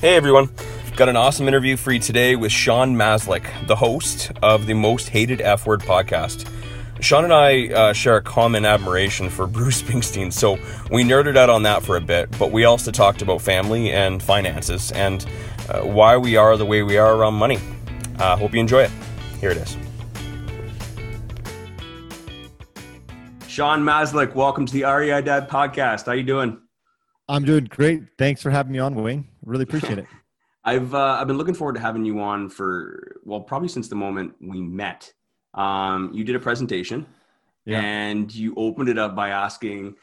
Hey everyone, got an awesome interview for you today with Shaun Maslyk, the host of the Most Hated F Word podcast. Shaun and I uh, share a common admiration for Bruce Springsteen, so we nerded out on that for a bit, but we also talked about family and finances and uh, why we are the way we are around money. Uh, hope you enjoy it. Here it is. Shaun Maslyk, welcome to the REI Dad podcast. How you doing? I'm doing great. Thanks for having me on, Wayne. Really appreciate it. I've uh, I've been looking forward to having you on for well, probably since the moment we met. Um, you did a presentation, yeah. and you opened it up by asking,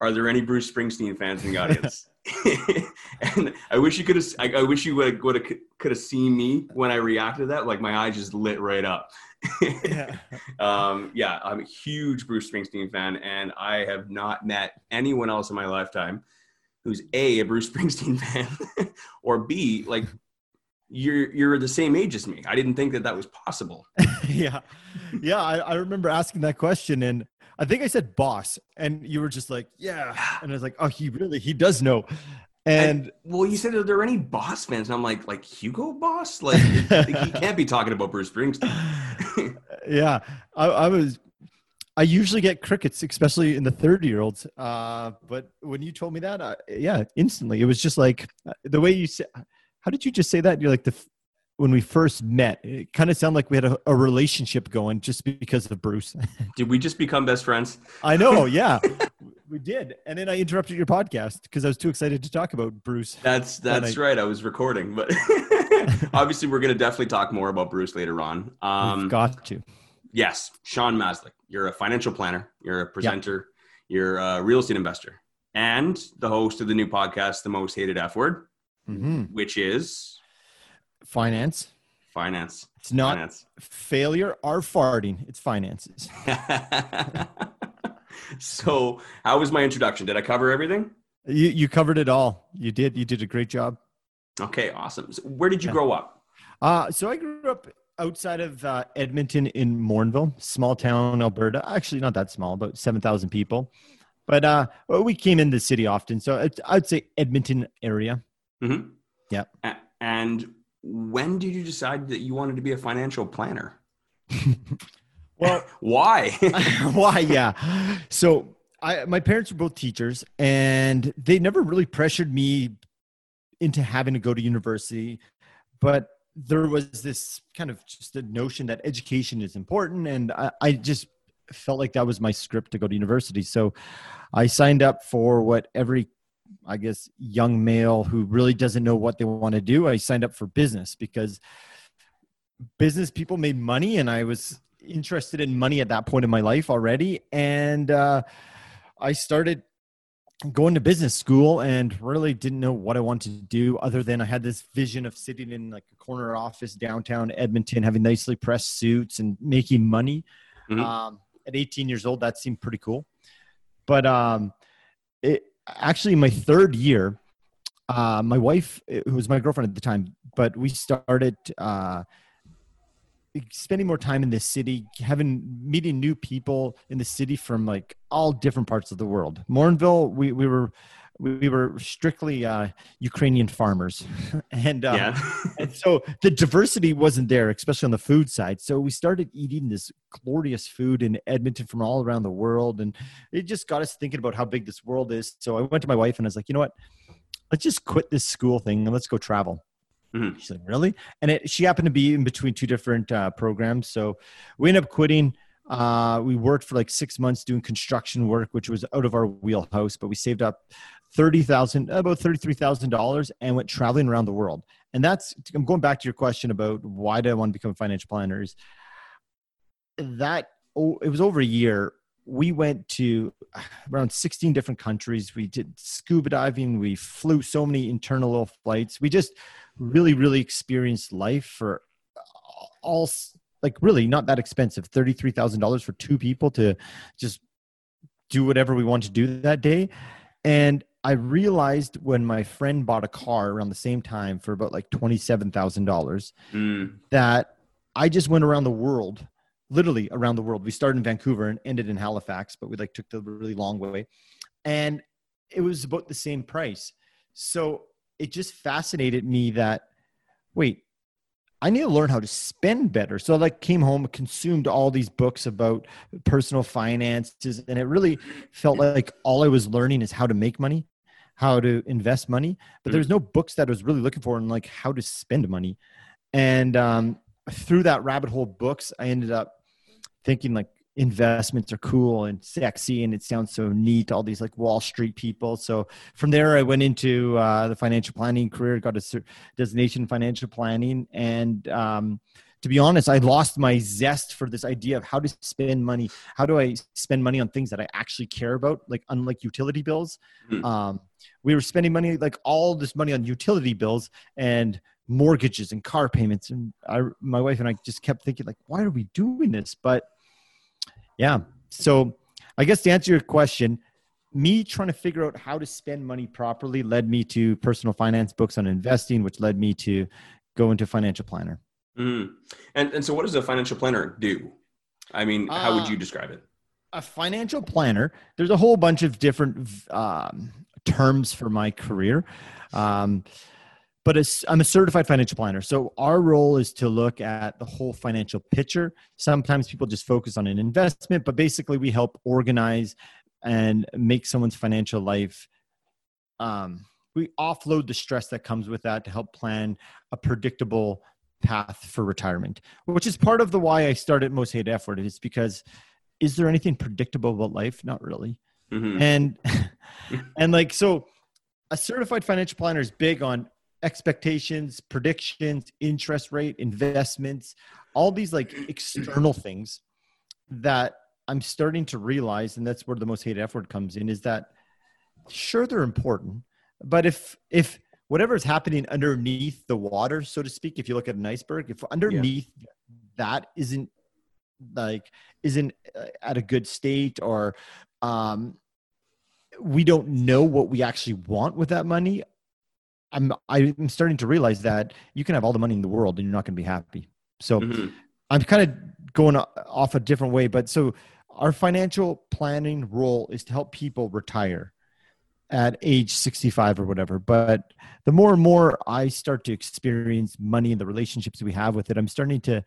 "Are there any Bruce Springsteen fans in the audience?" and I wish you could have. I, I, wish you would would have could have seen me when I reacted to that. Like my eyes just lit right up. yeah. Um, yeah, I'm a huge Bruce Springsteen fan, and I have not met anyone else in my lifetime who's a a Bruce Springsteen fan, or b like you're you're the same age as me. I didn't think that that was possible. yeah, yeah. I, I remember asking that question, and I think I said boss, and you were just like, yeah. And I was like, oh, he really he does know. And, and well, you said are there any Boss fans? And I'm like, like Hugo Boss? Like he can't be talking about Bruce Springsteen. yeah, I, I was I usually get crickets, especially in the 30 year olds. Uh, but when you told me that, uh, yeah, instantly, it was just like uh, the way you said, how did you just say that? You're like the, when we first met, it kind of sounded like we had a, a, relationship going just because of Bruce. did we just become best friends? I know. Yeah, we did. And then I interrupted your podcast because I was too excited to talk about Bruce. That's, that's I, right. I was recording, but obviously we're going to definitely talk more about Bruce later on. Um, We've got to. Yes. Shaun Maslyk you're a financial planner, you're a presenter, you're a real estate investor, and the host of the new podcast, The Most Hated F Word, mm-hmm. which is finance. Finance. It's not finance. failure or farting. It's finances. so, how was my introduction? Did I cover everything? You you covered it all. You did. You did a great job. Okay, awesome. So where did you yeah. grow up? Uh, so I grew up outside of uh, Edmonton in Morinville, small town, Alberta. Actually, not that small, about 7,000 people. But uh, well, we came in the city often. So I'd say Edmonton area. Mm-hmm. Yeah. And when did you decide that you wanted to be a financial planner? well, why? why? Yeah. So I, my parents were both teachers, and they never really pressured me into having to go to university. But there was this kind of just a notion that education is important and I, I, just felt like that was my script to go to university. So i signed up for what every i guess young male who really doesn't know what they want to do i signed up for business because business people made money and i was interested in money at that point in my life already. And uh, i started going to business school and really didn't know what I wanted to do other than I had this vision of sitting in like a corner office downtown Edmonton, having nicely pressed suits and making money. Mm-hmm. Um, at 18 years old, that seemed pretty cool. But um, it actually my third year, uh, my wife, who was my girlfriend at the time, but we started uh, spending more time in the city, having meeting new people in the city from like all different parts of the world. Morinville, we we were we were strictly uh, Ukrainian farmers, and uh, yeah. and so the diversity wasn't there, especially on the food side. So we started eating this glorious food in Edmonton from all around the world, and it just got us thinking about how big this world is. So I went to my wife and I was like, you know what? Let's just quit this school thing and let's go travel. Mm-hmm. She's like, really? And it, she happened to be in between two different uh, programs. So we ended up quitting. Uh, we worked for like six months doing construction work, which was out of our wheelhouse, but we saved up thirty thousand, about thirty-three thousand dollars, and went traveling around the world. And that's I'm going back to your question about why do I want to become a financial planner? Is that oh, it was over a year we went to around 16 different countries. We did scuba diving. We flew so many internal flights. We just really, really experienced life for all, like, really not that expensive $33,000 for two people to just do whatever we want to do that day. And I realized when my friend bought a car around the same time for about like $27,000 mm. that I just went around the world literally around the world. We started in Vancouver and ended in Halifax, but we like took the really long way. And it was about the same price. So it just fascinated me that wait, I need to learn how to spend better. So I like came home, consumed all these books about personal finances, and it really felt like all I was learning is how to make money, how to invest money. But there's no books that I was really looking for on like how to spend money. And um, through that rabbit hole books, I ended up thinking like investments are cool and sexy and it sounds so neat all these like wall street people. So from there i went into uh, the financial planning career got a designation in financial planning. And um, to be honest i lost my zest for this idea of how to spend money. How do i spend money on things that i actually care about like unlike utility bills? Mm-hmm. um, we were spending money like all this money on utility bills. And mortgages and car payments and I, my wife and i just kept thinking like why are we doing this but yeah. So I guess to answer your question, me trying to figure out how to spend money properly led me to personal finance books on investing, which led me to go into financial planner. Mm. And and so, what does a financial planner do? I mean, how would you uh, describe it? A financial planner. There's a whole bunch of different um, terms for my career. Um, but I'm a certified financial planner. So our role is to look at the whole financial picture. Sometimes people just focus on an investment, but basically we help organize and make someone's financial life. Um, we offload the stress that comes with that to help plan a predictable path for retirement, which is part of the why I started Most Hated F Word. Is because is there anything predictable about life? Not really. Mm-hmm. And and like so, a certified financial planner is big on expectations, predictions, interest rate, investments, all these like external things that I'm starting to realize, and that's where the most hated F word comes in, is that sure they're important, but if if whatever is happening underneath the water, so to speak, if you look at an iceberg, if underneath yeah. that isn't like isn't uh, at a good state or um we don't know what we actually want with that money I'm I'm starting to realize that you can have all the money in the world and you're not going to be happy. So mm-hmm. I'm kind of going off a different way, but so our financial planning role is to help people retire at age 65 or whatever. But the more and more I start to experience money and the relationships we have with it, I'm starting to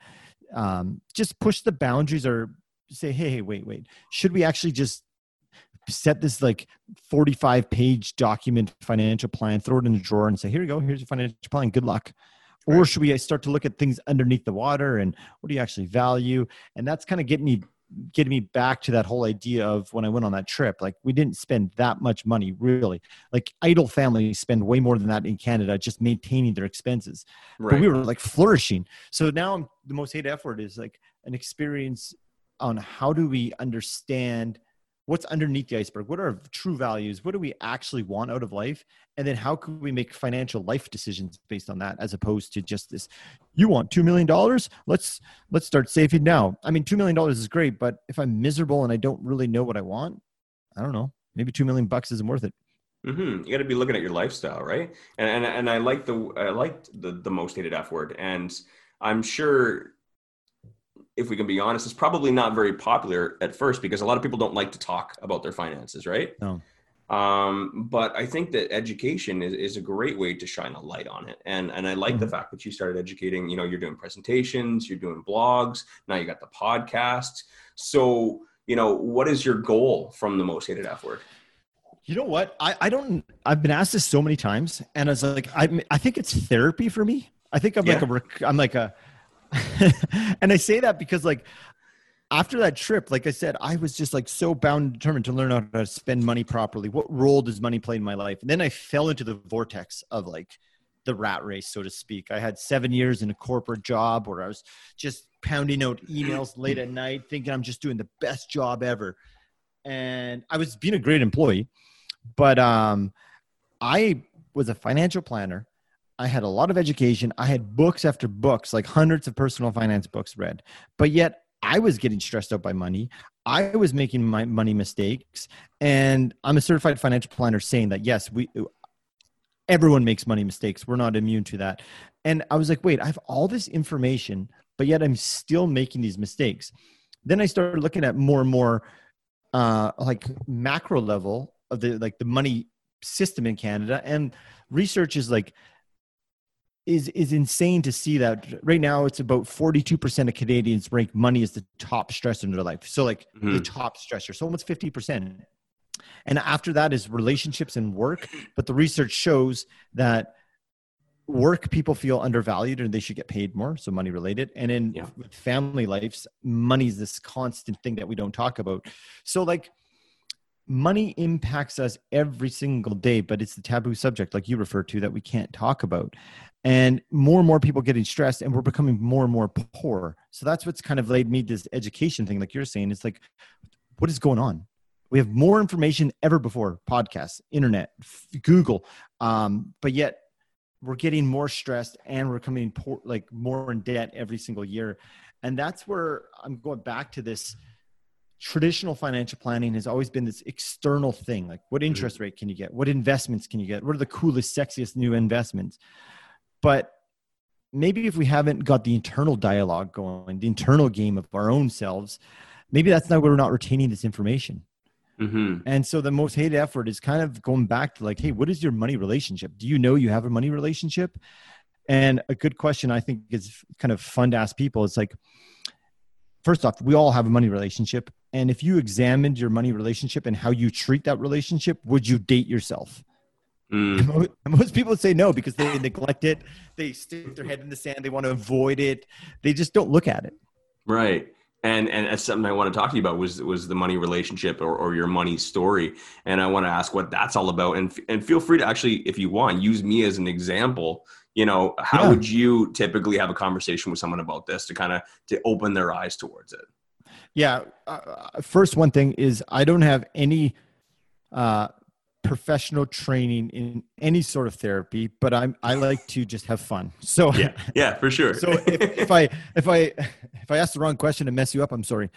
um, just push the boundaries or say, hey, hey, wait, wait. Should we actually just set this like 45 page document financial plan, throw it in a drawer and say, here you go, here's your financial plan, good luck. Right. Or should we start to look at things underneath the water and what do you actually value? And that's kind of getting me getting me back to that whole idea of when I went on that trip. Like we didn't spend that much money really. Like idle families spend way more than that in Canada just maintaining their expenses. Right. But we were like flourishing. So now I'm, the most hated F word is like an experience on how do we understand what's underneath the iceberg? What are our true values? What do we actually want out of life? And then how can we make financial life decisions based on that as opposed to just this you want $2 million let's let's start saving now. I mean $2 million is great but if i'm miserable and i don't really know what i want i don't know. Maybe 2 million bucks isn't worth it. Mm-hmm. You got to be looking at your lifestyle, right? And and and I like the I liked the the most hated F word, and I'm sure if we can be honest, is probably not very popular at first because a lot of people don't like to talk about their finances, right? No. Um, but I think that education is, is a great way to shine a light on it. And and I like mm-hmm. the fact that you started educating, you know, you're doing presentations, you're doing blogs, now you got the podcast. So, you know, what is your goal from the most hated F word? You know what? I, I don't I've been asked this so many times and I was like I I think it's therapy for me. I think I'm yeah. like a I'm like a and I say that because like after that trip, like I said, I was just like so bound and determined to learn how to spend money properly. What role does money play in my life? And then I fell into the vortex of like the rat race, so to speak. I had seven years in a corporate job where I was just pounding out emails late at night, thinking I'm just doing the best job ever. And I was being a great employee, but um, I was a financial planner I had a lot of education. I had books after books, like hundreds of personal finance books read. But yet I was getting stressed out by money. I was making my money mistakes. And I'm a certified financial planner saying that yes, we everyone makes money mistakes. We're not immune to that. And I was like, wait, I have all this information, but yet I'm still making these mistakes. Then I started looking at more and more uh, like macro level of the like the money system in Canada. And research is like is is insane to see that right now it's about 42% of Canadians rank money as the top stress in their life. So like mm-hmm. the top stressor. So almost 50%. And after that is relationships and work. But the research shows that work people feel undervalued and they should get paid more. So money related. And in yeah. family lives, money is this constant thing that we don't talk about. So like money impacts us every single day, but it's the taboo subject, like you referred to, that we can't talk about. And more and more people getting stressed, and we're becoming more and more poor. So that's what's kind of laid me this education thing, like you're saying. It's like, what is going on? We have more information ever before podcasts, internet, Google, um, but yet we're getting more stressed and we're coming poor, like more in debt every single year. And that's where I'm going back to this traditional financial planning has always been this external thing like what mm-hmm. interest rate can you get? What investments can you get? What are the coolest sexiest new investments? But maybe if we haven't got the internal dialogue going the internal game of our own selves maybe that's not where we're not retaining this information. Mm-hmm. and so the most hated F word is kind of going back to like hey what is your money relationship? Do you know you have a money relationship? And a good question i think is kind of fun to ask people. It's like first off we all have a money relationship and if you examined your money relationship and how you treat that relationship, would you date yourself? Mm. Most people say no because they neglect it. They stick their head in the sand. They want to avoid it. They just don't look at it. Right. And and that's something I want to talk to you about was was the money relationship or, or your money story. And I want to ask what that's all about. And and feel free to actually, if you want, use me as an example. You know, how yeah. would you typically have a conversation with someone about this to kind of to open their eyes towards it? Yeah. Uh, first, one thing is I don't have any uh, professional training in any sort of therapy, but I'm I like to just have fun. So yeah, yeah, for sure. so if, if I if I if I ask the wrong question and mess you up, I'm sorry.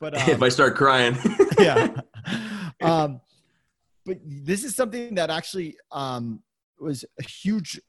But um, if I start crying, yeah. Um, but this is something that actually um, was a huge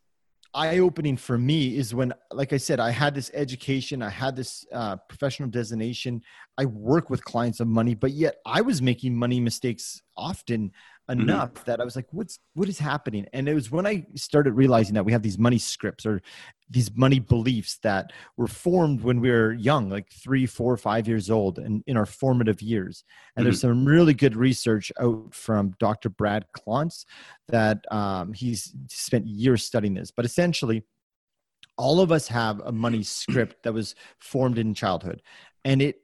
eye opening for me is when, like I said, I had this education, I had this uh, professional designation. I work with clients of money, but yet I was making money mistakes often. Enough mm-hmm. that I was like, what's what is happening? And it was when I started realizing that we have these money scripts or these money beliefs that were formed when we were young, like three, four, five years old, and in our formative years. And mm-hmm. there's some really good research out from Dr. Brad Klontz that um, he's spent years studying this. But essentially, all of us have a money script that was formed in childhood, and it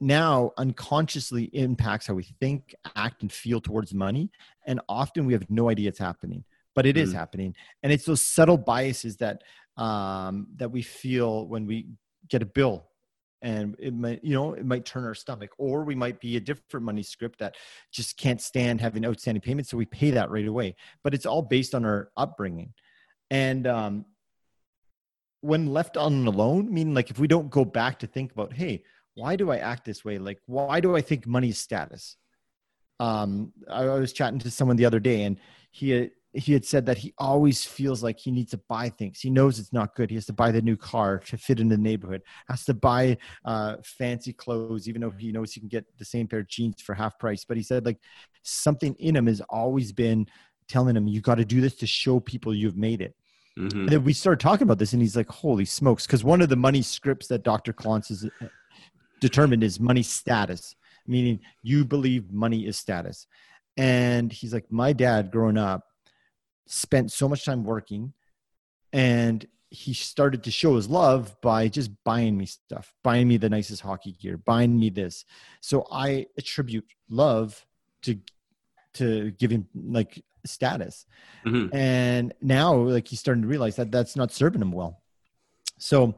now unconsciously impacts how we think, act, and feel towards money. And often we have no idea it's happening, but it mm. is happening. And it's those subtle biases that um, that we feel when we get a bill and it might you know it might turn our stomach or we might be a different money script that just can't stand having outstanding payments so we pay that right away but it's all based on our upbringing and um, when left on alone meaning like if we don't go back to think about hey why do i act this way like why do i think money's status um, I, was chatting to someone the other day and he he had said that he always feels like he needs to buy things. He knows it's not good. He has to buy the new car to fit in the neighborhood. Has to buy uh, fancy clothes, even though he knows he can get the same pair of jeans for half price. But he said like something in him has always been telling him, "You got to do this to show people you've made it." Mm-hmm. And then we started talking about this, and he's like, "Holy smokes!" Because one of the money scripts that Dr. Klontz has uh, determined is money status, meaning you believe money is status. And he's like, "My dad, growing up." spent so much time working and he started to show his love by just buying me stuff, buying me the nicest hockey gear, buying me this. So I attribute love to to giving like status. Mm-hmm. And now like he's starting to realize that that's not serving him well. So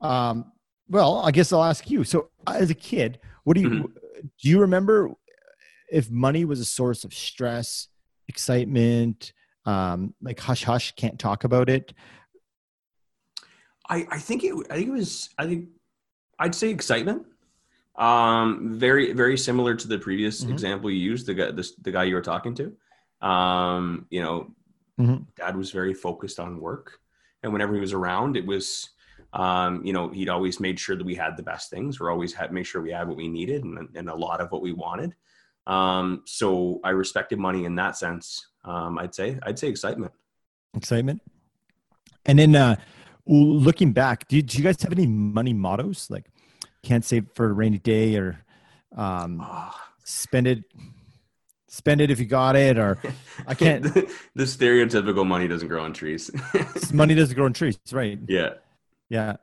um well, I guess I'll ask you. So as a kid, what do you mm-hmm. do you remember if money was a source of stress, excitement, um, like hush hush can't talk about it i i think it i think it was i think i'd say excitement um very very similar to the previous mm-hmm. example you used the guy this, the guy you were talking to um you know mm-hmm. dad was very focused on work and whenever he was around it was um, you know, he'd always made sure that we had the best things. We're always had make sure we had what we needed and, and a lot of what we wanted. Um, so I respected money in that sense um, I'd say I'd say excitement. Excitement. And then uh, looking back, do, do you guys have any money mottos like can't save for a rainy day or um, oh. spend it spend it if you got it or i can't the, the, stereotypical money doesn't grow on trees money doesn't grow on trees right yeah yeah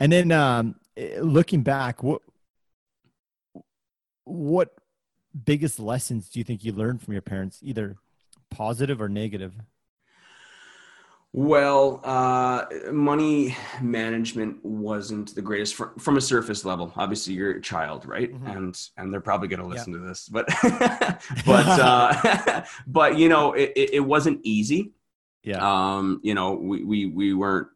and then um, eh, looking back what what biggest lessons do you think you learned from your parents either positive or negative well, uh, money management wasn't the greatest from, from a surface level. Obviously, you're a child, right? Mm-hmm. And and they're probably going to listen yeah. to this, but but uh, but you know, it, it, wasn't easy. Yeah. Um, you know, we we we weren't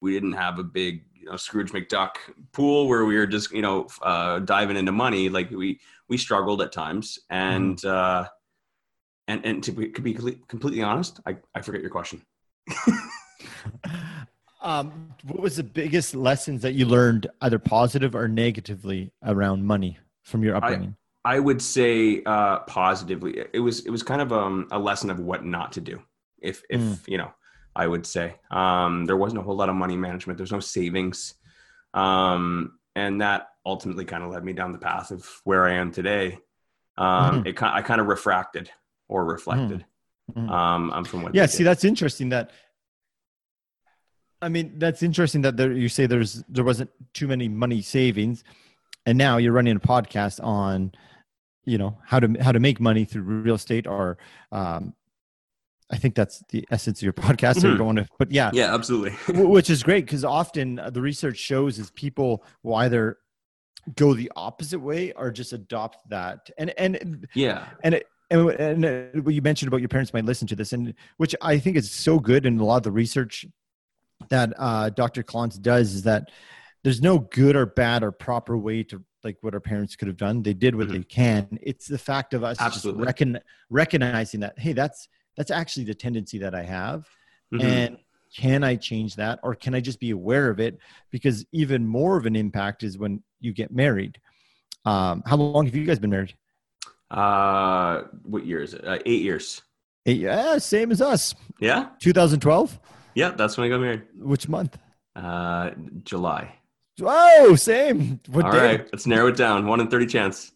we didn't have a big you know Scrooge McDuck pool where we were just you know uh, diving into money. Like we we struggled at times, and mm-hmm. uh, and and to be, to be completely honest, I I forget your question. um, what was the biggest lessons that you learned, either positive or negatively, around money from your upbringing? I, I would say uh, positively. It was it was kind of um, a lesson of what not to do. If if mm. you know, I would say um, there wasn't a whole lot of money management. There's no savings, um, and that ultimately kind of led me down the path of where I am today. Um, mm. It I kind of refracted or reflected. Mm. Mm-hmm. Um, I'm from what. Yeah, see, that's interesting. That I mean, that's interesting that there, you say there's there wasn't too many money savings, and now you're running a podcast on, you know, how to how to make money through real estate or. Um, I think that's the essence of your podcast. Mm-hmm. don't want to, but yeah, yeah, absolutely. which is great because often uh, the research shows is people will either go the opposite way or just adopt that, and and yeah, and it, and, and uh, what you mentioned about your parents might listen to this, and which I think is so good, and a lot of the research that uh, Dr. Klontz does is that there's no good or bad or proper way to like what our parents could have done. They did what mm-hmm. they can. It's the fact of us Absolutely. just recon- recognizing that hey, that's that's actually the tendency that I have, mm-hmm. and can I change that, or can I just be aware of it? Because even more of an impact is when you get married. Um, how long have you guys been married? Uh, what year is it? Uh, eight years. Eight, yeah, same as us. Yeah. 2012. Yeah, that's when I got married. Which month? Uh, July. Oh, same. What All day? right, let's narrow it down. One in thirty chance.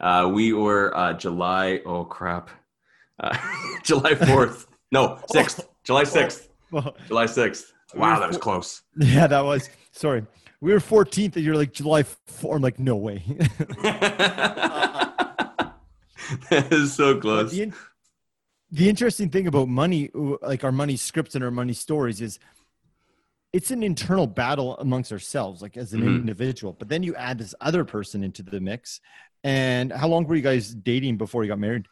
Uh, we were uh, July. Oh crap. Uh, July fourth. no, sixth. July sixth. July sixth. Wow, that was close. Yeah, that was. Sorry, we were 14th, and you're like July 4. I'm like, no way. that is so close. The, the interesting thing about money, like our money scripts and our money stories, is it's an internal battle amongst ourselves, like as an mm-hmm. individual. But then you add this other person into the mix. And how long were you guys dating before you got married?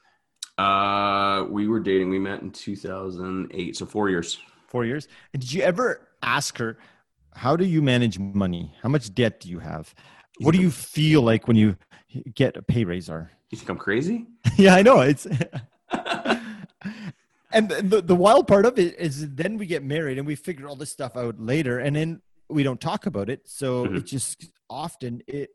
Uh, we were dating. We met in 2008, so four years. Four years. And did you ever ask her, "How do you manage money? How much debt do you have? What do you feel like when you get a pay raise?" Or you think I'm crazy? yeah, I know. It's and the, the wild part of it is then we get married and we figure all this stuff out later and then we don't talk about it. So mm-hmm. it just often it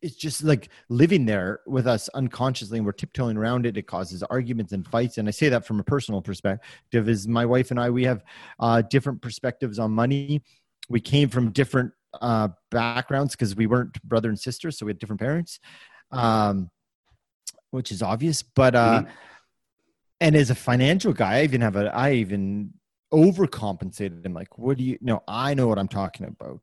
it's just like living there with us unconsciously and we're tiptoeing around it it causes arguments and fights and i say that from a personal perspective is my wife and i we have uh, different perspectives on money we came from different uh, backgrounds because we weren't brother and sister so we had different parents um, which is obvious. But uh, mm-hmm. and as a financial guy, I even have a I even overcompensated him. Like, what do you know? I know what I'm talking about.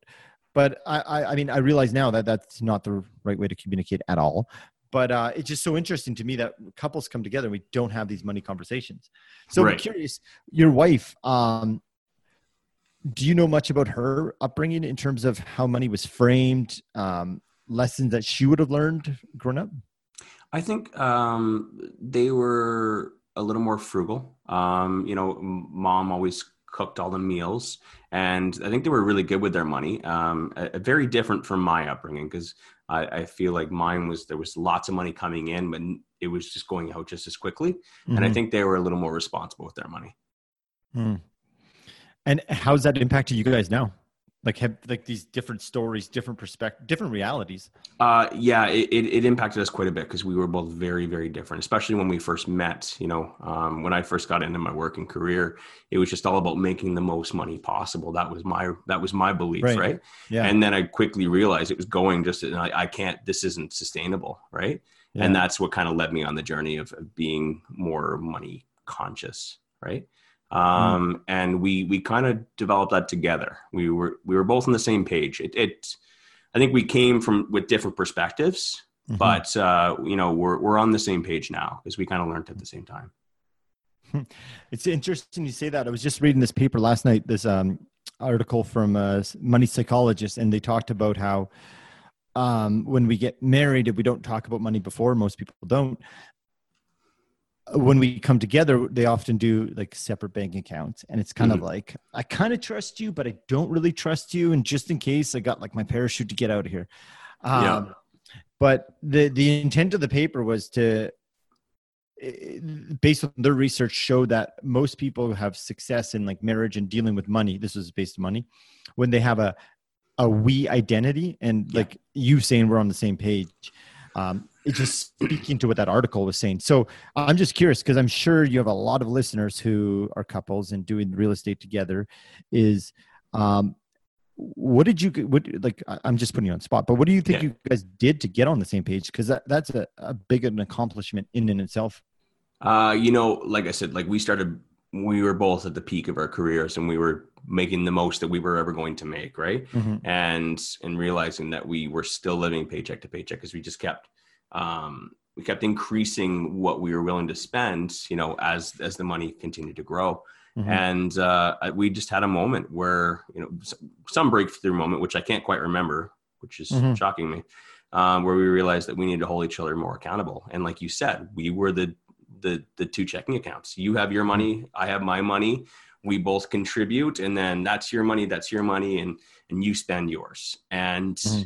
But I, I, I mean, I realize now that that's not the right way to communicate at all. But uh, it's just so interesting to me that couples come together and we don't have these money conversations. So right. I'm curious, your wife, um, do you know much about her upbringing in terms of how money was framed, um, lessons that she would have learned growing up? I think um, they were a little more frugal. Um, you know, mom always cooked all the meals, and I think they were really good with their money. Um, a, a very different from my upbringing because I, I, feel like mine was there was lots of money coming in, but it was just going out just as quickly. Mm-hmm. And I mm-hmm. think they were a little more responsible with their money. Mm. And how's that impacted you guys now? Like have like these different stories different perspective different realities uh yeah it, it, it impacted us quite a bit because we were both very very different especially when we first met you know um, when i first got into my working career it was just all about making the most money possible that was my that was my belief right, right? yeah and then i quickly realized it was going just and I, I can't this isn't sustainable right yeah. and that's what kind of led me on the journey of, of being more money conscious right. Um, mm. and we we kind of developed that together. We were we were both on the same page. It, it I think we came from with different perspectives, mm-hmm. but uh, you know we're we're on the same page now because we kind of learned at the same time. It's interesting you say that. I was just reading this paper last night. This um, article from a money psychologist, and they talked about how um, when we get married, if we don't talk about money before, most people don't, when we come together, they often do like separate bank accounts. And it's kind mm-hmm. of like, I kind of trust you, but I don't really trust you. And just in case I got like my parachute to get out of here. Um, yeah. But the, the intent of the paper was to, based on their research, show that most people have success in like marriage and dealing with money. This was based on money when they have a, a we identity and yeah. like you saying we're on the same page. Um, it's just speaking to what that article was saying. So I'm just curious because I'm sure you have a lot of listeners who are couples and doing real estate together. Is um, what did you what like? I'm just putting you on spot, but what do you think yeah. you guys did to get on the same page? Because that, that's a, a big an accomplishment in and itself. Uh, you know, like I said, like we started, we were both at the peak of our careers, and we were making the most that we were ever going to make, right? Mm-hmm. And and realizing that we were still living paycheck to paycheck because we just kept um, we kept increasing what we were willing to spend, you know, as as the money continued to grow. Mm-hmm. And uh, we just had a moment where, you know, some breakthrough moment, which I can't quite remember, which is mm-hmm. shocking me, um, where we realized that we need to hold each other more accountable. And like you said, we were the the the two checking accounts. You have your money, I have my money. We both contribute, and then that's your money, that's your money, and and you spend yours. And mm-hmm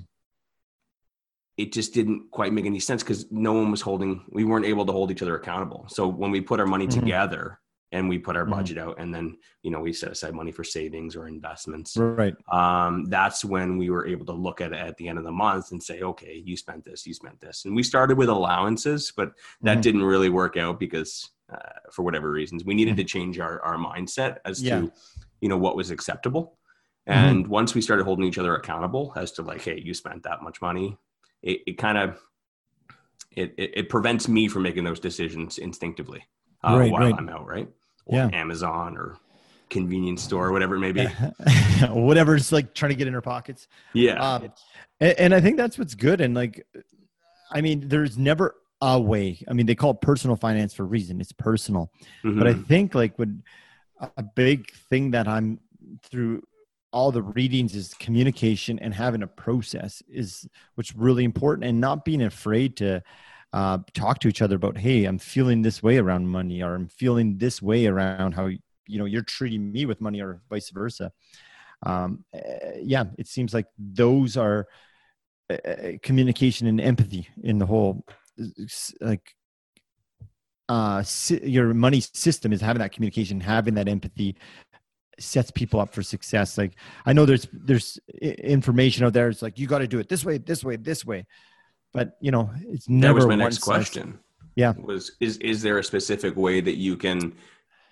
it just didn't quite make any sense because no one was holding we weren't able to hold each other accountable so when we put our money mm-hmm. together and we put our mm-hmm. budget out and then you know we set aside money for savings or investments right um, that's when we were able to look at it at the end of the month and say okay you spent this you spent this and we started with allowances but that mm-hmm. didn't really work out because uh, for whatever reasons we needed mm-hmm. to change our, our mindset as yeah. to you know what was acceptable mm-hmm. and once we started holding each other accountable as to like hey you spent that much money it, it kind of it, it, it, prevents me from making those decisions instinctively uh, right, while right. I'm out, right? Or yeah. Amazon or convenience store, or whatever it may be. Whatever's like trying to get in her pockets. Yeah. Um, and, and I think that's what's good. And like, I mean, there's never a way. I mean, they call it personal finance for a reason. It's personal. Mm-hmm. But I mm-hmm. think like when a big thing that I'm through all the readings is communication and having a process is what's really important and not being afraid to uh, talk to each other about hey i'm feeling this way around money or i'm feeling this way around how you know you're treating me with money or vice versa. Um, uh, yeah it seems like those are uh, communication and empathy in the whole like uh, your money system is having that communication having that empathy sets people up for success. Like i know there's there's information out there. It's like you got to do it this way this way this way. But you know it's never that was my next question. Yeah. Was is is there a specific way that you can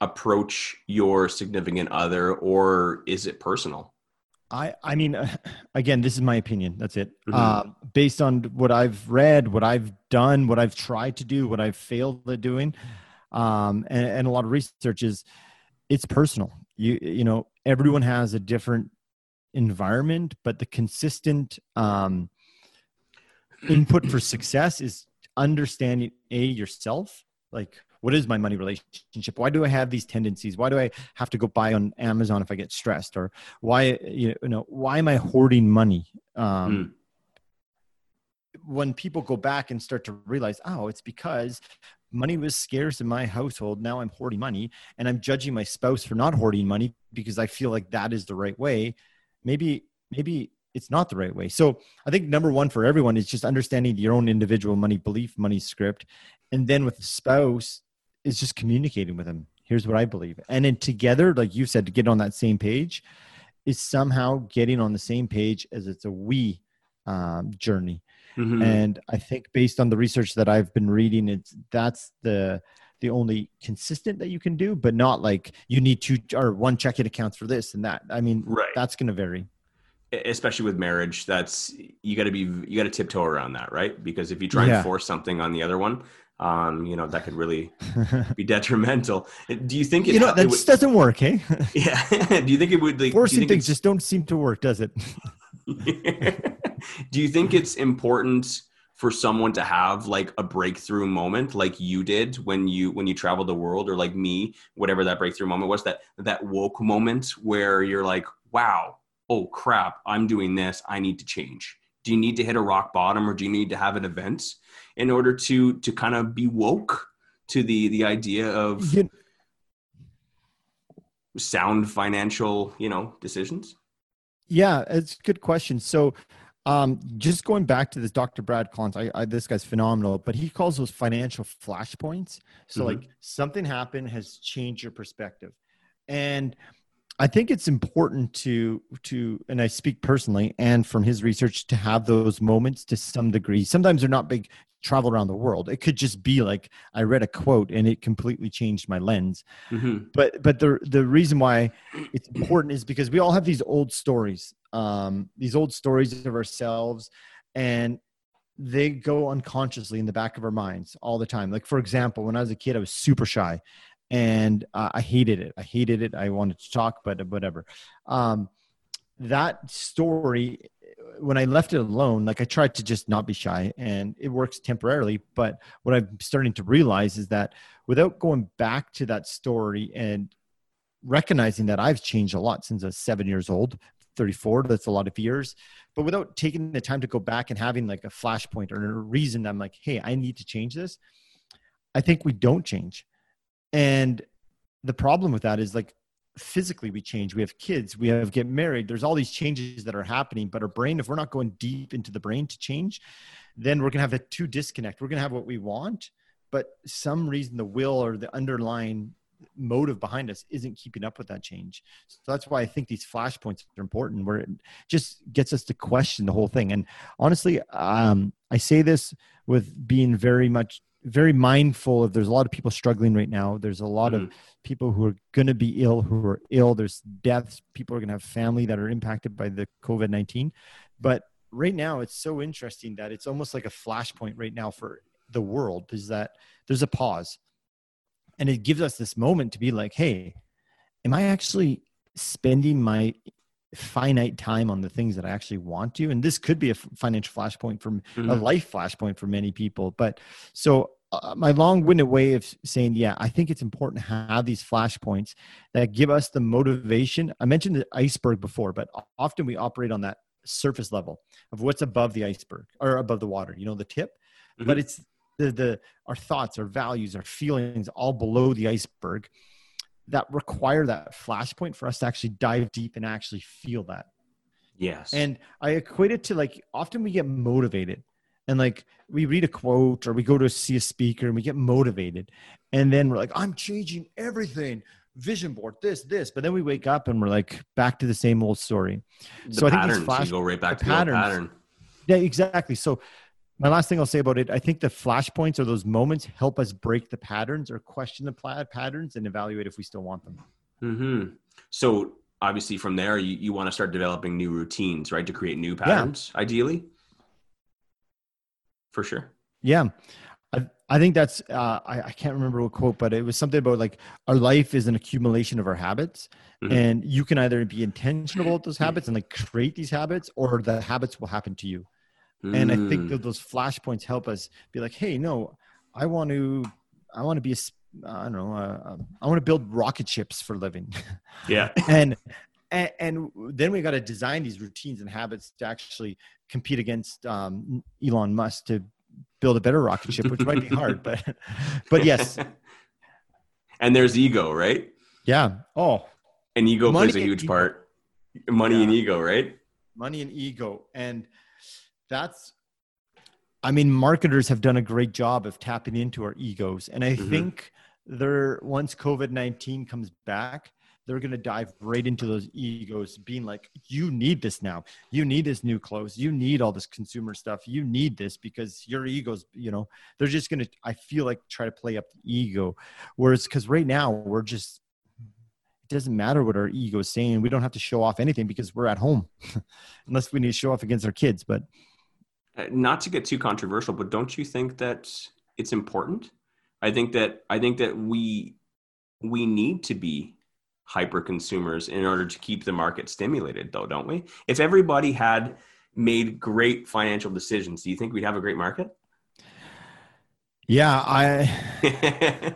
approach your significant other or is it personal? I i mean again this is my opinion. That's it. Mm-hmm. uh, based on what i've read what i've done what i've tried to do what i've failed at doing um, and, and a lot of research is it's personal you you know everyone has a different environment but the consistent um, input for success is understanding a yourself like what is my money relationship? Why do i have these tendencies? Why do i have to go buy on amazon if i get stressed? Or why you know why am i hoarding money? Um, mm. when people go back and start to realize oh it's because money was scarce in my household. Now I'm hoarding money and I'm judging my spouse for not hoarding money because I feel like that is the right way. Maybe, maybe it's not the right way. So I think number one for everyone is just understanding your own individual money belief, money script. And then with the spouse is just communicating with them. Here's what I believe. And then together, like you said, to get on that same page is somehow getting on the same page as it's a we um, journey. Mm-hmm. And I think based on the research that I've been reading, it's that's the the only consistent that you can do, but not like you need two or one checking accounts for this and that. I mean, right. that's going to vary. Especially with marriage, that's you got to be you got to tiptoe around that, right? Because if you try yeah. and force something on the other one, um, you know that could really be detrimental. Do you think it, you know that just doesn't work, hey? Yeah. do you think it would like forcing things just don't seem to work, does it? Do you think it's important for someone to have like a breakthrough moment like you did when you when you traveled the world or like me whatever that breakthrough moment was that that woke moment where you're like wow oh crap i'm doing this i need to change. Do you need to hit a rock bottom or do you need to have an event in order to to kind of be woke to the the idea of you, sound financial you know decisions? Yeah it's a good question. So um, just going back to this Dr. Brad Klontz, I, I, this guy's phenomenal, but he calls those financial flashpoints. So mm-hmm. like something happened has changed your perspective. And I think it's important to to and I speak personally and from his research to have those moments to some degree. Sometimes they're not big travel around the world. It could just be like I read a quote and it completely changed my lens. Mm-hmm. But but the the reason why it's important is because we all have these old stories, um, these old stories of ourselves, and they go unconsciously in the back of our minds all the time. Like for example, when I was a kid, I was super shy, and uh, I hated it. I hated it. I wanted to talk, but whatever. Um, that story when I left it alone, like I tried to just not be shy and it works temporarily. But what I'm starting to realize is that without going back to that story and recognizing that I've changed a lot since I was seven years old, 34, that's a lot of years. But without taking the time to go back and having like a flashpoint or a reason I'm like, hey, I need to change this, I think we don't change. And the problem with that is like physically we change. We have kids we have get married. There's all these changes that are happening but our brain if we're not going deep into the brain to change then we're going to have a two disconnect. We're going to have what we want but some reason the will or the underlying motive behind us isn't keeping up with that change. So that's why i think these flashpoints are important where it just gets us to question the whole thing. And honestly um, i say this with being very much very mindful of there's a lot of people struggling right now there's a lot mm-hmm. of people who are going to be ill who are ill there's deaths people are going to have family that are impacted by the covid-19 but right now it's so interesting that it's almost like a flashpoint right now for the world is that there's a pause and it gives us this moment to be like hey am i actually spending my finite time on the things that I actually want to. And this could be a financial flashpoint from mm-hmm. a life flashpoint for many people. But so uh, my long-winded way of saying, yeah, I think it's important to have these flashpoints that give us the motivation. I mentioned the iceberg before, but often we operate on that surface level of what's above the iceberg or above the water. You know, the tip, mm-hmm. but it's the the our thoughts, our values, our feelings, all below the iceberg that require that flashpoint for us to actually dive deep and actually feel that. Yes. And I equate it to like often we get motivated and like we read a quote or we go to see a speaker and we get motivated. And then we're like i'm changing everything. Vision board this this. But then we wake up and we're like back to the same old story. The so patterns, i think flash, you go right back to patterns, the pattern. Yeah exactly. So my last thing i'll say about it i think the flashpoints or those moments help us break the patterns or question the patterns and evaluate if we still want them. Mm-hmm. so obviously from there you, you want to start developing new routines right to create new patterns yeah. ideally for sure. Yeah. I, I think that's, uh, I, I can't remember what quote, but it was something about like our life is an accumulation of our habits. Mm-hmm. And you can either be intentional about those habits and like create these habits or the habits will happen to you. Mm. And I think mm. that those flashpoints help us be like, hey, no, I want to, I want to be a, I don't know, uh, um, I want to build rocket ships for living. Yeah. and, and, and, then we got to design these routines and habits to actually compete against um, Elon Musk to build a better rocket ship, which might be hard, but but yes. And there's ego, right? Yeah. Oh. And ego plays a huge part. Money yeah. and ego, right? Money and ego, and that's. I mean, marketers have done a great job of tapping into our egos, and I mm-hmm. think there once COVID nineteen comes back, they're going to dive right into those egos being like you need this now. You need this new clothes. You need all this consumer stuff. You need this because your egos you know. They're just going to i feel like try to play up the ego. Whereas because right now we're just it doesn't matter what our ego is saying. We don't have to show off anything because we're at home unless we need to show off against our kids but uh, not to get too controversial but don't you think that it's important? I think that i think that we we need to be hyper consumers in order to keep the market stimulated though don't we? If everybody had made great financial decisions do you think we'd have a great market? Yeah i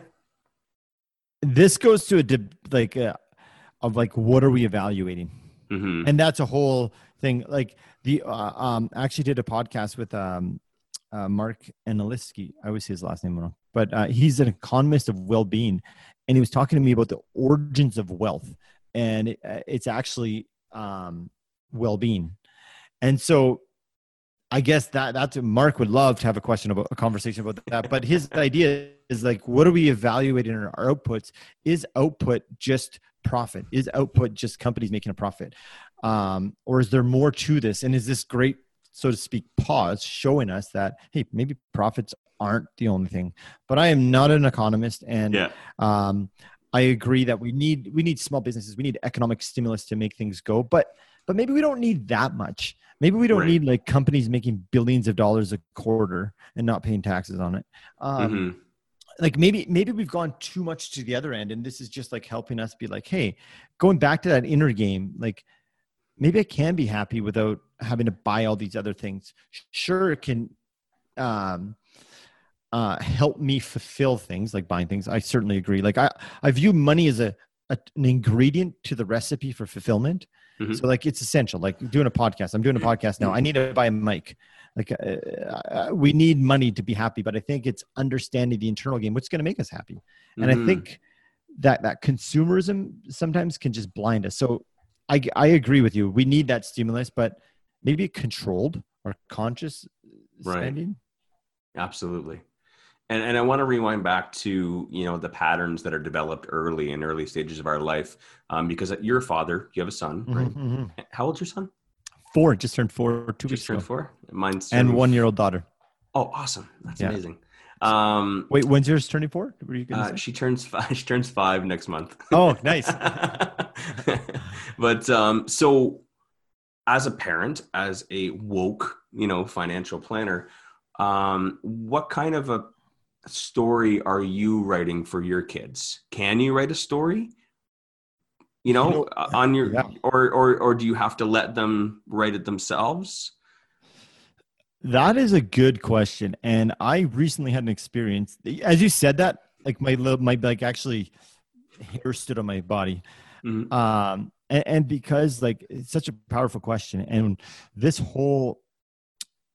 this goes to a like a, uh, of like what are we evaluating? Mm-hmm. and that's a whole thing like the uh, um actually did a podcast with um uh, Mark Anielski. I always say his last name wrong, but uh, he's an economist of well-being, and he was talking to me about the origins of wealth, and it, uh, it's actually um, well-being. And so, I guess that that's Mark would love to have a question about a conversation about that. But his idea is like, what are we evaluating in our outputs? Is output just profit? Is output just companies making a profit? Um, or is there more to this? And is this great so to speak, pause, showing us that, hey, maybe profits aren't the only thing. But I am not an economist, and yeah. um, I agree that we need we need small businesses, we need economic stimulus to make things go. But but maybe we don't need that much. Maybe we don't right. need like companies making billions of dollars a quarter and not paying taxes on it. Um, mm-hmm. Like maybe maybe we've gone too much to the other end, and this is just like helping us be like, hey, going back to that inner game, like maybe I can be happy without having to buy all these other things. Sure, it can um, uh, help me fulfill things like buying things. I certainly agree. Like I, I view money as a, a an ingredient to the recipe for fulfillment. Mm-hmm. So like it's essential. Like doing a podcast. I'm doing a podcast now. I need to buy a mic. Like uh, we need money to be happy, but I think it's understanding the internal game. What's going to make us happy? And mm-hmm. I think that that consumerism sometimes can just blind us. So I I agree with you. We need that stimulus, but maybe controlled or conscious spending. Right. Absolutely. And, and I want to rewind back to you know the patterns that are developed early in early stages of our life, um, because you're a father, you have a son, mm-hmm, right? Mm-hmm. How old's your son? Four. Just turned four. Two just turned ago. four. Mine's and one year old daughter. Oh, awesome! That's yeah. amazing. Um, Wait, when's yours turning four? Uh, she turns five. She turns five next month. Oh, nice. but um, so as a parent, as a woke, you know, financial planner, um, what kind of a story are you writing for your kids? Can you write a story? You know, you know on your yeah. or or or do you have to let them write it themselves? That is a good question, and I recently had an experience. As you said that, like my my like actually hair stood on my body. Mm-hmm. Um, and, and because like it's such a powerful question and this whole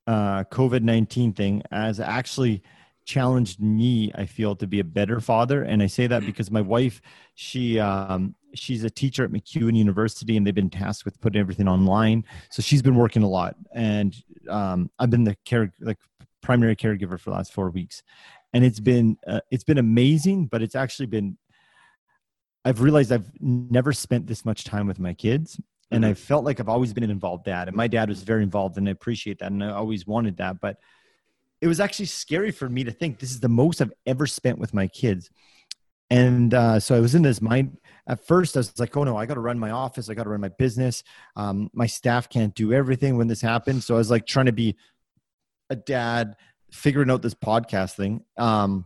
uh, covid-19 thing has actually challenged me i feel to be a better father and i say that because my wife she um, she's a teacher at MacEwan university and they've been tasked with putting everything online so she's been working a lot and um, i've been the care like primary caregiver for the last four weeks. And it's been uh, it's been amazing but it's actually been I've realized I've never spent this much time with my kids. And mm-hmm. I felt like I've always been an involved dad. And my dad was very involved, and I appreciate that. And I always wanted that. But it was actually scary for me to think this is the most I've ever spent with my kids. And uh, so I was in this mind. At first, I was like, oh no, I got to run my office. I got to run my business. Um, my staff can't do everything when this happens. So I was like trying to be a dad, figuring out this podcast thing, um,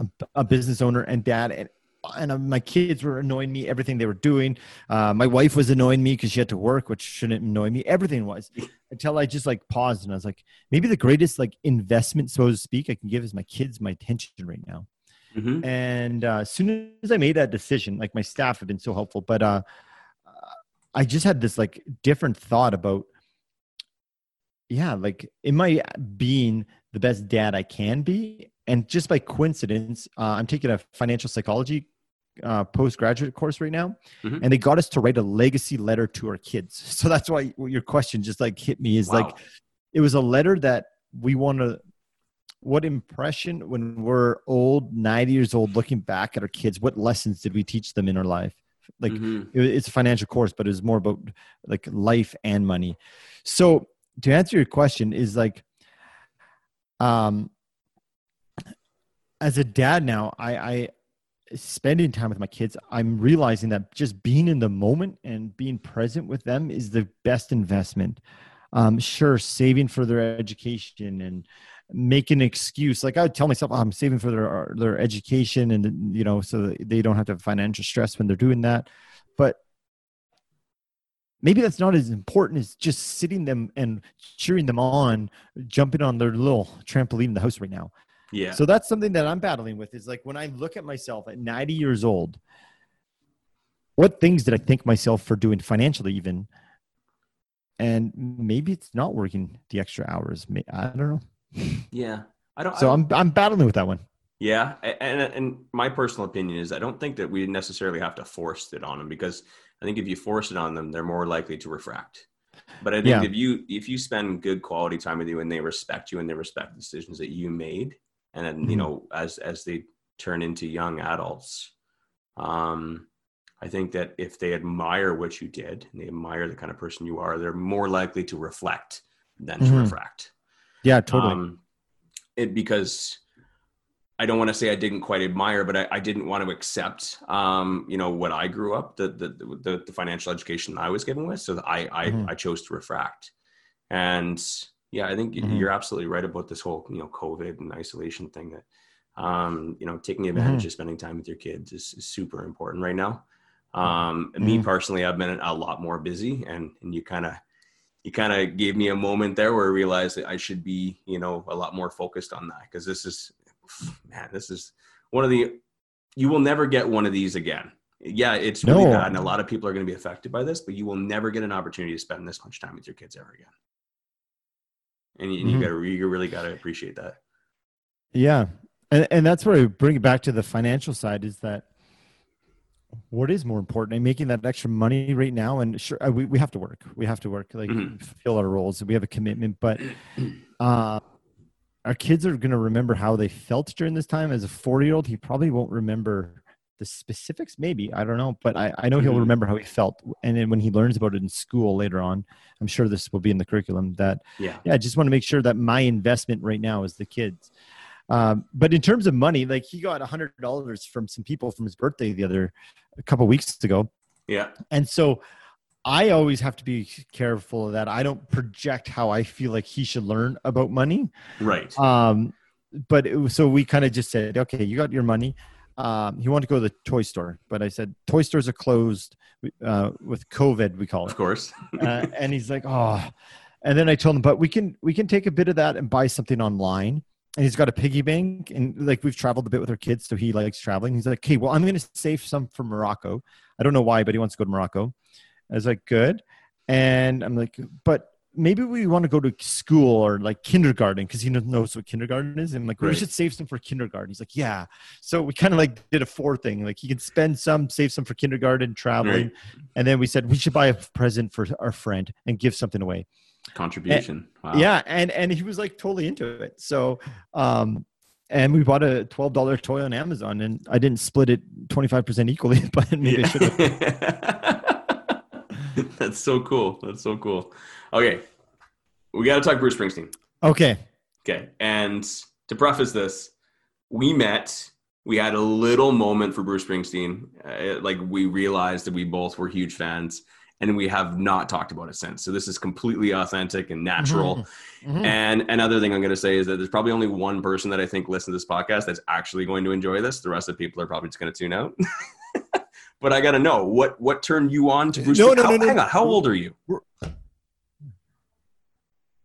a, a business owner and dad. And and uh, my kids were annoying me everything they were doing. Uh, my wife was annoying me because she had to work which shouldn't annoy me. Everything was until i just like paused and i was like maybe the greatest like investment so to speak i can give is my kids my attention right now. Mm-hmm. and uh, as soon as i made that decision like my staff have been so helpful but uh, i just had this like different thought about yeah like am i being the best dad i can be? And just by coincidence uh, i'm taking a financial psychology uh, postgraduate course right now, mm-hmm. and they got us to write a legacy letter to our kids. So that's why your question just like hit me is wow. like it was a letter that we want to. What impression when we're old, ninety years old, looking back at our kids? What lessons did we teach them in our life? like mm-hmm. it, it's a financial course but it's more about like life and money so to answer your question is like um as a dad now i i spending time with my kids i'm realizing that just being in the moment and being present with them is the best investment um sure saving for their education and make an excuse. Like I tell myself, oh, I'm saving for their their education, and you know, so they don't have to have financial stress when they're doing that. But maybe that's not as important as just sitting them and cheering them on, jumping on their little trampoline in the house right now. Yeah. So that's something that I'm battling with. Is like when I look at myself at 90 years old, what things did I thank myself for doing financially, even? And maybe it's not working the extra hours. I don't know. Yeah, I don't. So I don't, I'm I'm battling with that one. Yeah, and and my personal opinion is I don't think that we necessarily have to force it on them because I think if you force it on them, they're more likely to refract. But I think yeah. if you if you spend good quality time with you and they respect you and they respect the decisions that you made, and then mm-hmm. you know as as they turn into young adults, um, I think that if they admire what you did and they admire the kind of person you are, they're more likely to reflect than mm-hmm. to refract. Yeah, totally. Um, it because I don't want to say I didn't quite admire, but I, I didn't want to accept, um, you know, what I grew up, the, the, the, the financial education I was given with. So I, I, mm-hmm. I chose to refract. And yeah, I think mm-hmm. you're absolutely right about this whole, you know, COVID and isolation thing that, um, you know, taking advantage mm-hmm. of spending time with your kids is, is super important right now. Um, me mm-hmm. personally, I've been a lot more busy and, and you kind of, you kind of gave me a moment there where I realized that I should be, you know, a lot more focused on that because this is, man, this is one of the, you will never get one of these again. Yeah, it's really no. bad, and a lot of people are going to be affected by this, but you will never get an opportunity to spend this much time with your kids ever again. And you, mm-hmm. you got to, you really got to appreciate that. Yeah, and and that's where I bring it back to the financial side is that what is more important and making that extra money right now and sure uh, we, we have to work we have to work like mm-hmm. fill our roles we have a commitment but uh our kids are going to remember how they felt during this time as a four year old he probably won't remember the specifics maybe i don't know but i, I know he'll mm-hmm. remember how he felt and then when he learns about it in school later on i'm sure this will be in the curriculum that yeah yeah i just want to make sure that my investment right now is the kids um, but in terms of money, like he got a hundred dollars from some people from his birthday the other a couple weeks ago. Yeah. And so I always have to be careful of that. I don't project how I feel like he should learn about money. Right. Um, but it, so we kind of just said, okay, you got your money. Um, he wanted to go to the toy store, but I said toy stores are closed uh, with COVID. We call it, of course. uh, and he's like, oh. And then I told him, but we can we can take a bit of that and buy something online and he's got a piggy bank and like we've traveled a bit with our kids so he likes traveling he's like okay well i'm going to save some for morocco i don't know why but he wants to go to morocco i was like good and i'm like but maybe we want to go to school or like kindergarten because he knows what kindergarten is and I'm like right. we should save some for kindergarten he's like yeah so we kind of like did a four thing like he can spend some save some for kindergarten traveling right. and then we said we should buy a present for our friend and give something away contribution. And, wow. Yeah, and and he was like totally into it. So, um, and we bought a twelve dollar toy on Amazon, and I didn't split it twenty five percent equally, but maybe yeah. I should have. That's so cool. That's so cool. Okay, we got to talk Bruce Springsteen. Okay. Okay, and to preface this, we met. We had a little moment for Bruce Springsteen. Uh, like we realized that we both were huge fans and we have not talked about it since. So this is completely authentic and natural. Mm-hmm. Mm-hmm. And another thing I'm going to say is that there's probably only one person that I think listens to this podcast that's actually going to enjoy this. The rest of the people are probably just going to tune out. but I got to know what what turned you on to Bruce. No, no, how, no, no, Hang on, how old are you?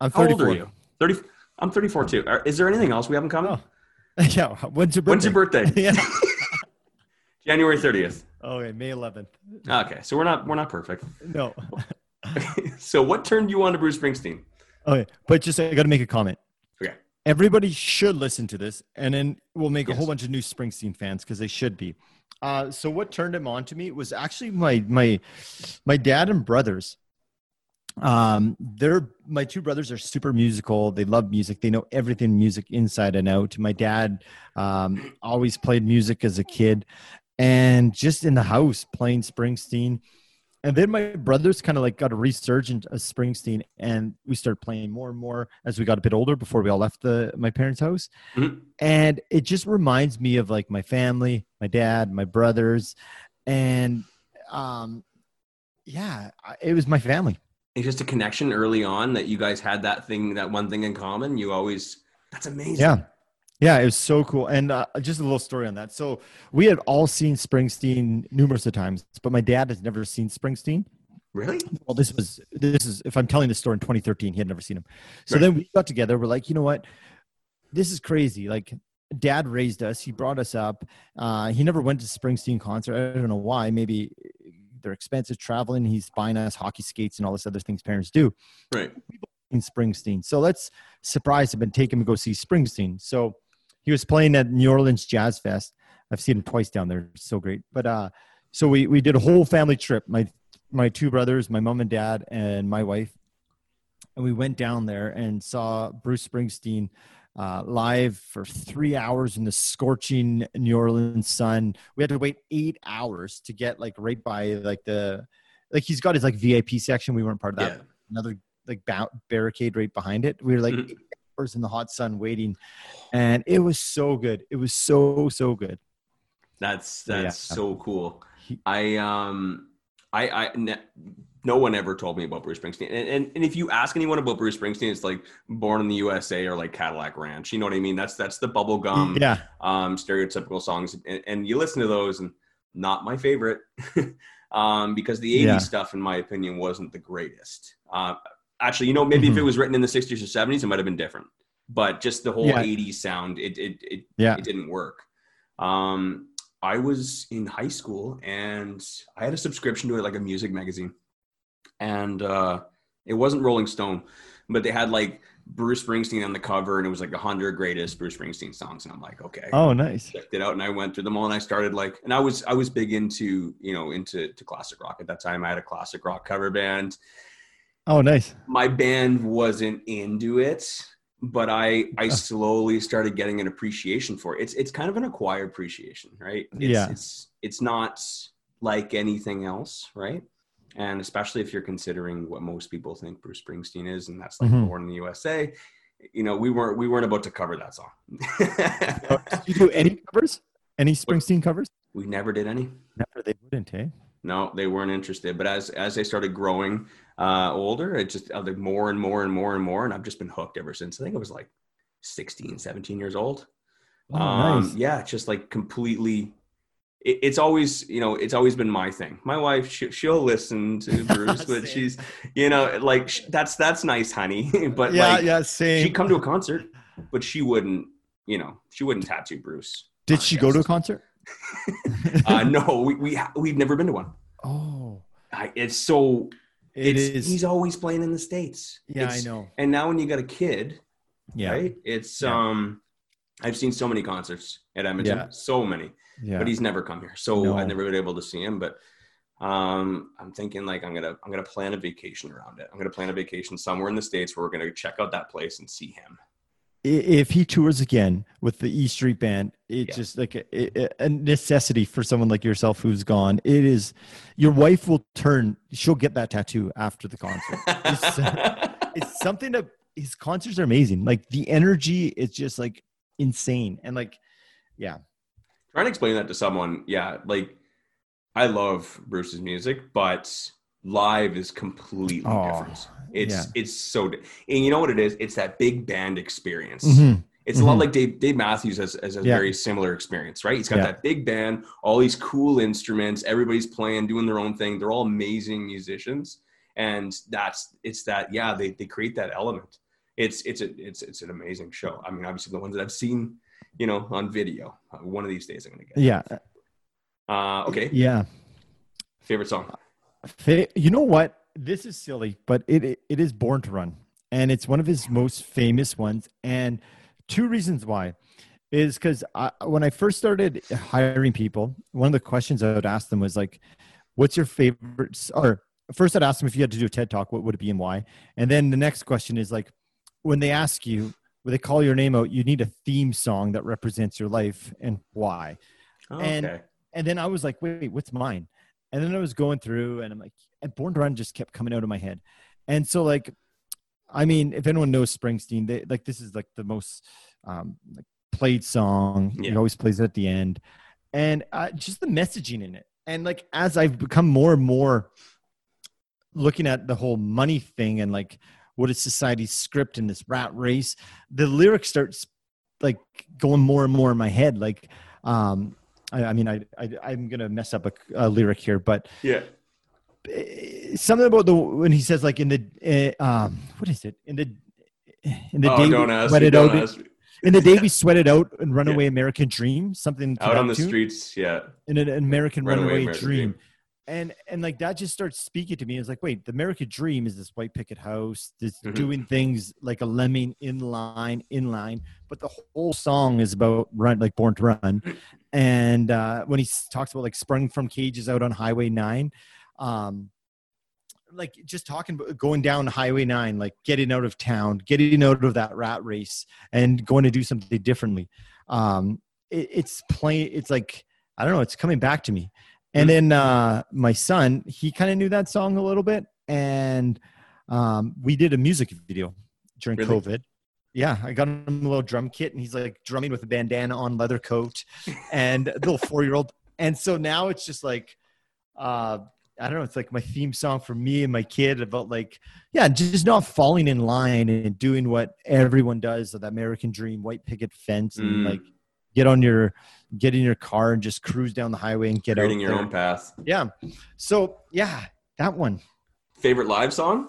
I'm 34. How old are you? 30. I'm 34 too. Uh, is there anything else we have in common? Oh. Yeah. When's your birthday? When's your birthday? yeah. January 30th. Okay, May 11th. Okay, so we're not we're not perfect. No. so what turned you on to Bruce Springsteen? Okay, but just I got to make a comment. Everybody should listen to this, and then we'll make yes. a whole bunch of new Springsteen fans because they should be. Uh, so what turned him on to me was actually my my my dad and brothers. Um, they're my two brothers are super musical. They love music. They know everything music inside and out. My dad um, always played music as a kid, and just in the house playing Springsteen. And then my brothers kind of like got a resurgence of Springsteen, and we started playing more and more as we got a bit older before we all left the my parents' house. Mm-hmm. And it just reminds me of like my family, my dad, my brothers, and um, yeah, it was my family. It's just a connection early on that you guys had that thing, that one thing in common. You always, that's amazing. Yeah. Yeah, it was so cool. And uh, just a little story on that. So we had all seen Springsteen numerous of times, but my dad has never seen Springsteen. Really? Well, this was this is if I'm telling this story in 2013, he had never seen him. So right. then we got together. We're like, you know what? This is crazy. Like, dad raised us. He brought us up. Uh, he never went to Springsteen concert. I don't know why. Maybe they're expensive traveling. He's buying us hockey skates and all this other things parents do. Right. In Springsteen. So let's surprise him and take him to go see Springsteen. So he was playing at New Orleans Jazz Fest. I've seen him twice down there. So great. But uh, so we we did a whole family trip. My my two brothers, my mom and dad, and my wife, and we went down there and saw Bruce Springsteen uh, live for three hours in the scorching New Orleans sun. We had to wait eight hours to get like right by like the like he's got his like VIP section. We weren't part of that. Yeah. Another like barricade right behind it. We were like mm-hmm hours in the hot sun waiting, and it was so good. It was so so good. That's that's yeah. so cool. I um I I no one ever told me about Bruce Springsteen. And, and, and if you ask anyone about Bruce Springsteen, it's like born in the USA or like Cadillac Ranch. You know what I mean? That's that's the bubblegum yeah. um stereotypical songs. And, and, you listen to those and not my favorite. um, because the 80s yeah. stuff, in my opinion, wasn't the greatest. Uh, actually, you know, maybe mm-hmm. if it mm-hmm. was written in the 60s or 70s, it might have been different. But just the whole yeah. 80s sound, it it it, yeah. it didn't work. Um, I was in high school and I had a subscription to it, like a music magazine, and uh, it wasn't Rolling Stone, but they had like Bruce Springsteen on the cover, and it was like the hundred greatest Bruce Springsteen songs, and I'm like, okay, oh, nice. Checked it out, and I went through them all, and I started like, and I was I was big into you know into to classic rock at that time. I had a classic rock cover band, Oh, nice. My band wasn't into it, but I I slowly started getting an appreciation for it. It's it's kind of an acquired appreciation, right? It's, yeah. It's it's not like anything else, right? And especially if you're considering what most people think Bruce Springsteen is, and that's like mm-hmm. born in the USA. You know, we weren't we weren't about to cover that song. did you do any covers? Any Springsteen covers? We never did any. Never. They wouldn't, eh? No, they weren't interested. But as as they started growing, uh, older. It just uh, more and more and more and more. And I've just been hooked ever since. I think I was like 16, 17 years old. Oh, um, nice. Yeah, just like completely. It, it's always, you know, it's always been my thing. My wife, she, will listen to Bruce, but she's, you know, like that's that's nice, honey. but yeah, like, yeah, same. She'd come to a concert, but she wouldn't, you know, she wouldn't tattoo Bruce. Did she go to a concert? uh, no, we, we we've never been to one. Oh, I, it's so it is. He's always playing in the states. Yeah, it's, I know. And now when you got a kid, yeah, right? It's yeah. um, I've seen so many concerts at Edmonton, yeah. so many. Yeah. But he's never come here, so no. I've never been able to see him. But um, I'm thinking like I'm gonna I'm gonna plan a vacation around it. I'm gonna plan a vacation somewhere in the states where we're gonna check out that place and see him if he tours again with the E Street Band, it's yeah. just like a, a, necessity for someone like yourself who's gone. It is your wife will turn; she'll get that tattoo after the concert. it's, uh, it's something that his concerts are amazing. Like the energy is just like insane, and like, yeah. Trying to explain that to someone, yeah, like I love Bruce's music, but live is completely oh, different. It's yeah. it's so and you know what it is? It's that big band experience. Mm-hmm. It's mm-hmm. a lot mm-hmm. like Dave, Dave Matthews has, has a yeah. very similar experience, right? He's got yeah. that big band, all these cool instruments, everybody's playing, doing their own thing. They're all amazing musicians. And that's it's that, yeah, they, they create that element. It's it's a it's it's an amazing show. I mean, obviously the ones that I've seen, you know, on video. Uh, one of these days I'm gonna get. Yeah. Uh okay. Yeah. Favorite song. You know what? This is silly, but it, it, it is Born to Run, and it's one of his most famous ones. And two reasons why is because when I first started hiring people, one of the questions I would ask them was like, "What's your favorite?" Or first, I'd ask them if you had to do a TED talk, what would it be and why? And then the next question is like, when they ask you, when they call your name out, you need a theme song that represents your life and why. Oh, and and then I was like, wait, what's mine? And then I was going through, and I'm like, and Born to Run just kept coming out of my head, and so like, I mean, if anyone knows Springsteen, they like this is like the most um, like played song. Yeah. He always plays it at the end, and uh, just the messaging in it. And like as I've become more and more looking at the whole money thing and like what is society's script in this rat race, the lyrics starts like going more and more in my head. Like, um, I, I mean, I, I I'm gonna mess up a, a lyric here, but Yeah. something about the when he says like in the uh, um what is it in the in the oh, day don't we ask me. sweated Don't out ask me. in the day we sweated out and Yeah. runaway American dream something Out on the tune, streets. Yeah. in an American Runaway runaway, dream. Dream. And and like that just starts speaking to me. It's like, wait, the American dream is this white picket house, this Mhm. doing things like a lemming in line, in line. But the whole song is about run, like born to run. And uh, when he talks about like sprung from cages out on Highway Nine, um, like just talking about going down Highway Nine, like getting out of town, getting out of that rat race, and going to do something differently. Um, it, it's plain. It's like I don't know. It's coming back to me. And Mm. then uh, my son, he kind of knew that song a little bit, and um, we did a music video during Really? COVID. Yeah, I got him a little drum kit, and he's like drumming with a bandana on, leather coat, and a little four year old. And so now it's just like, uh, I don't know, it's like my theme song for me and my kid about like, yeah, just not falling in line and doing what everyone does, the American dream, white picket fence, and Mm. like get on your get in your car and just cruise down the highway and get Creating out your there. own path. Yeah. So yeah, that one. Favorite live song?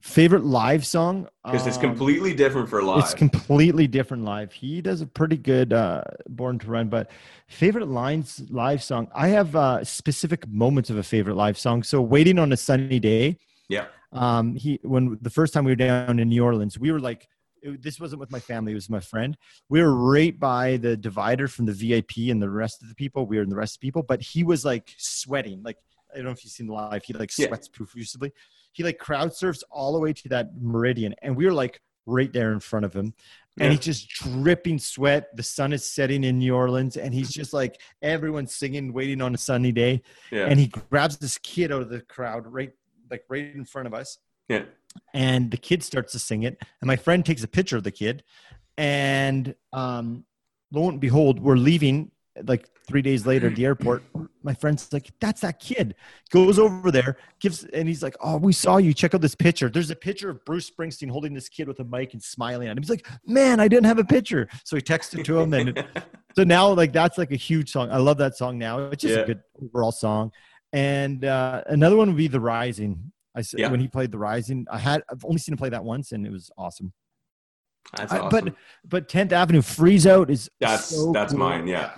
Favorite live song? Because it's Um, completely different for live. It's completely different live. He does a pretty good uh, Born to Run, but favorite lines live song. I have uh, specific moments of a favorite live song. So waiting on a sunny day. yeah. Um, he when the first time we were down in New Orleans, we were like, it, this wasn't with my family; it was my friend. We were right by the divider from the VIP and the rest of the people. We were in the rest of the people, but he was like sweating. Like I don't know if you've seen live. He like Yeah. sweats profusely. He like crowd surfs all the way to that meridian, and we were like right there in front of him. And he's just dripping sweat. The sun is setting in New Orleans, and he's just like everyone's singing, waiting on a sunny day Yeah. and he grabs this kid out of the crowd right like right in front of us yeah. And the kid starts to sing it and my friend takes a picture of the kid and um lo and behold we're leaving like three days later at the airport. My friend's like that's that kid. Goes over there gives and he's like oh we saw you. Check out this picture. There's a picture of bruce springsteen holding this kid with a mic and smiling at him. He's like man i didn't have a picture. So he texted to him and so now like that's like a huge song. I love that song now. It's just Yeah. a good overall song. And uh, another one would be the rising i Yeah. when he played the rising i had i've only seen him play that once and it was awesome That's I- awesome. but but 10th avenue freeze out is That's so that's cool. mine. Yeah.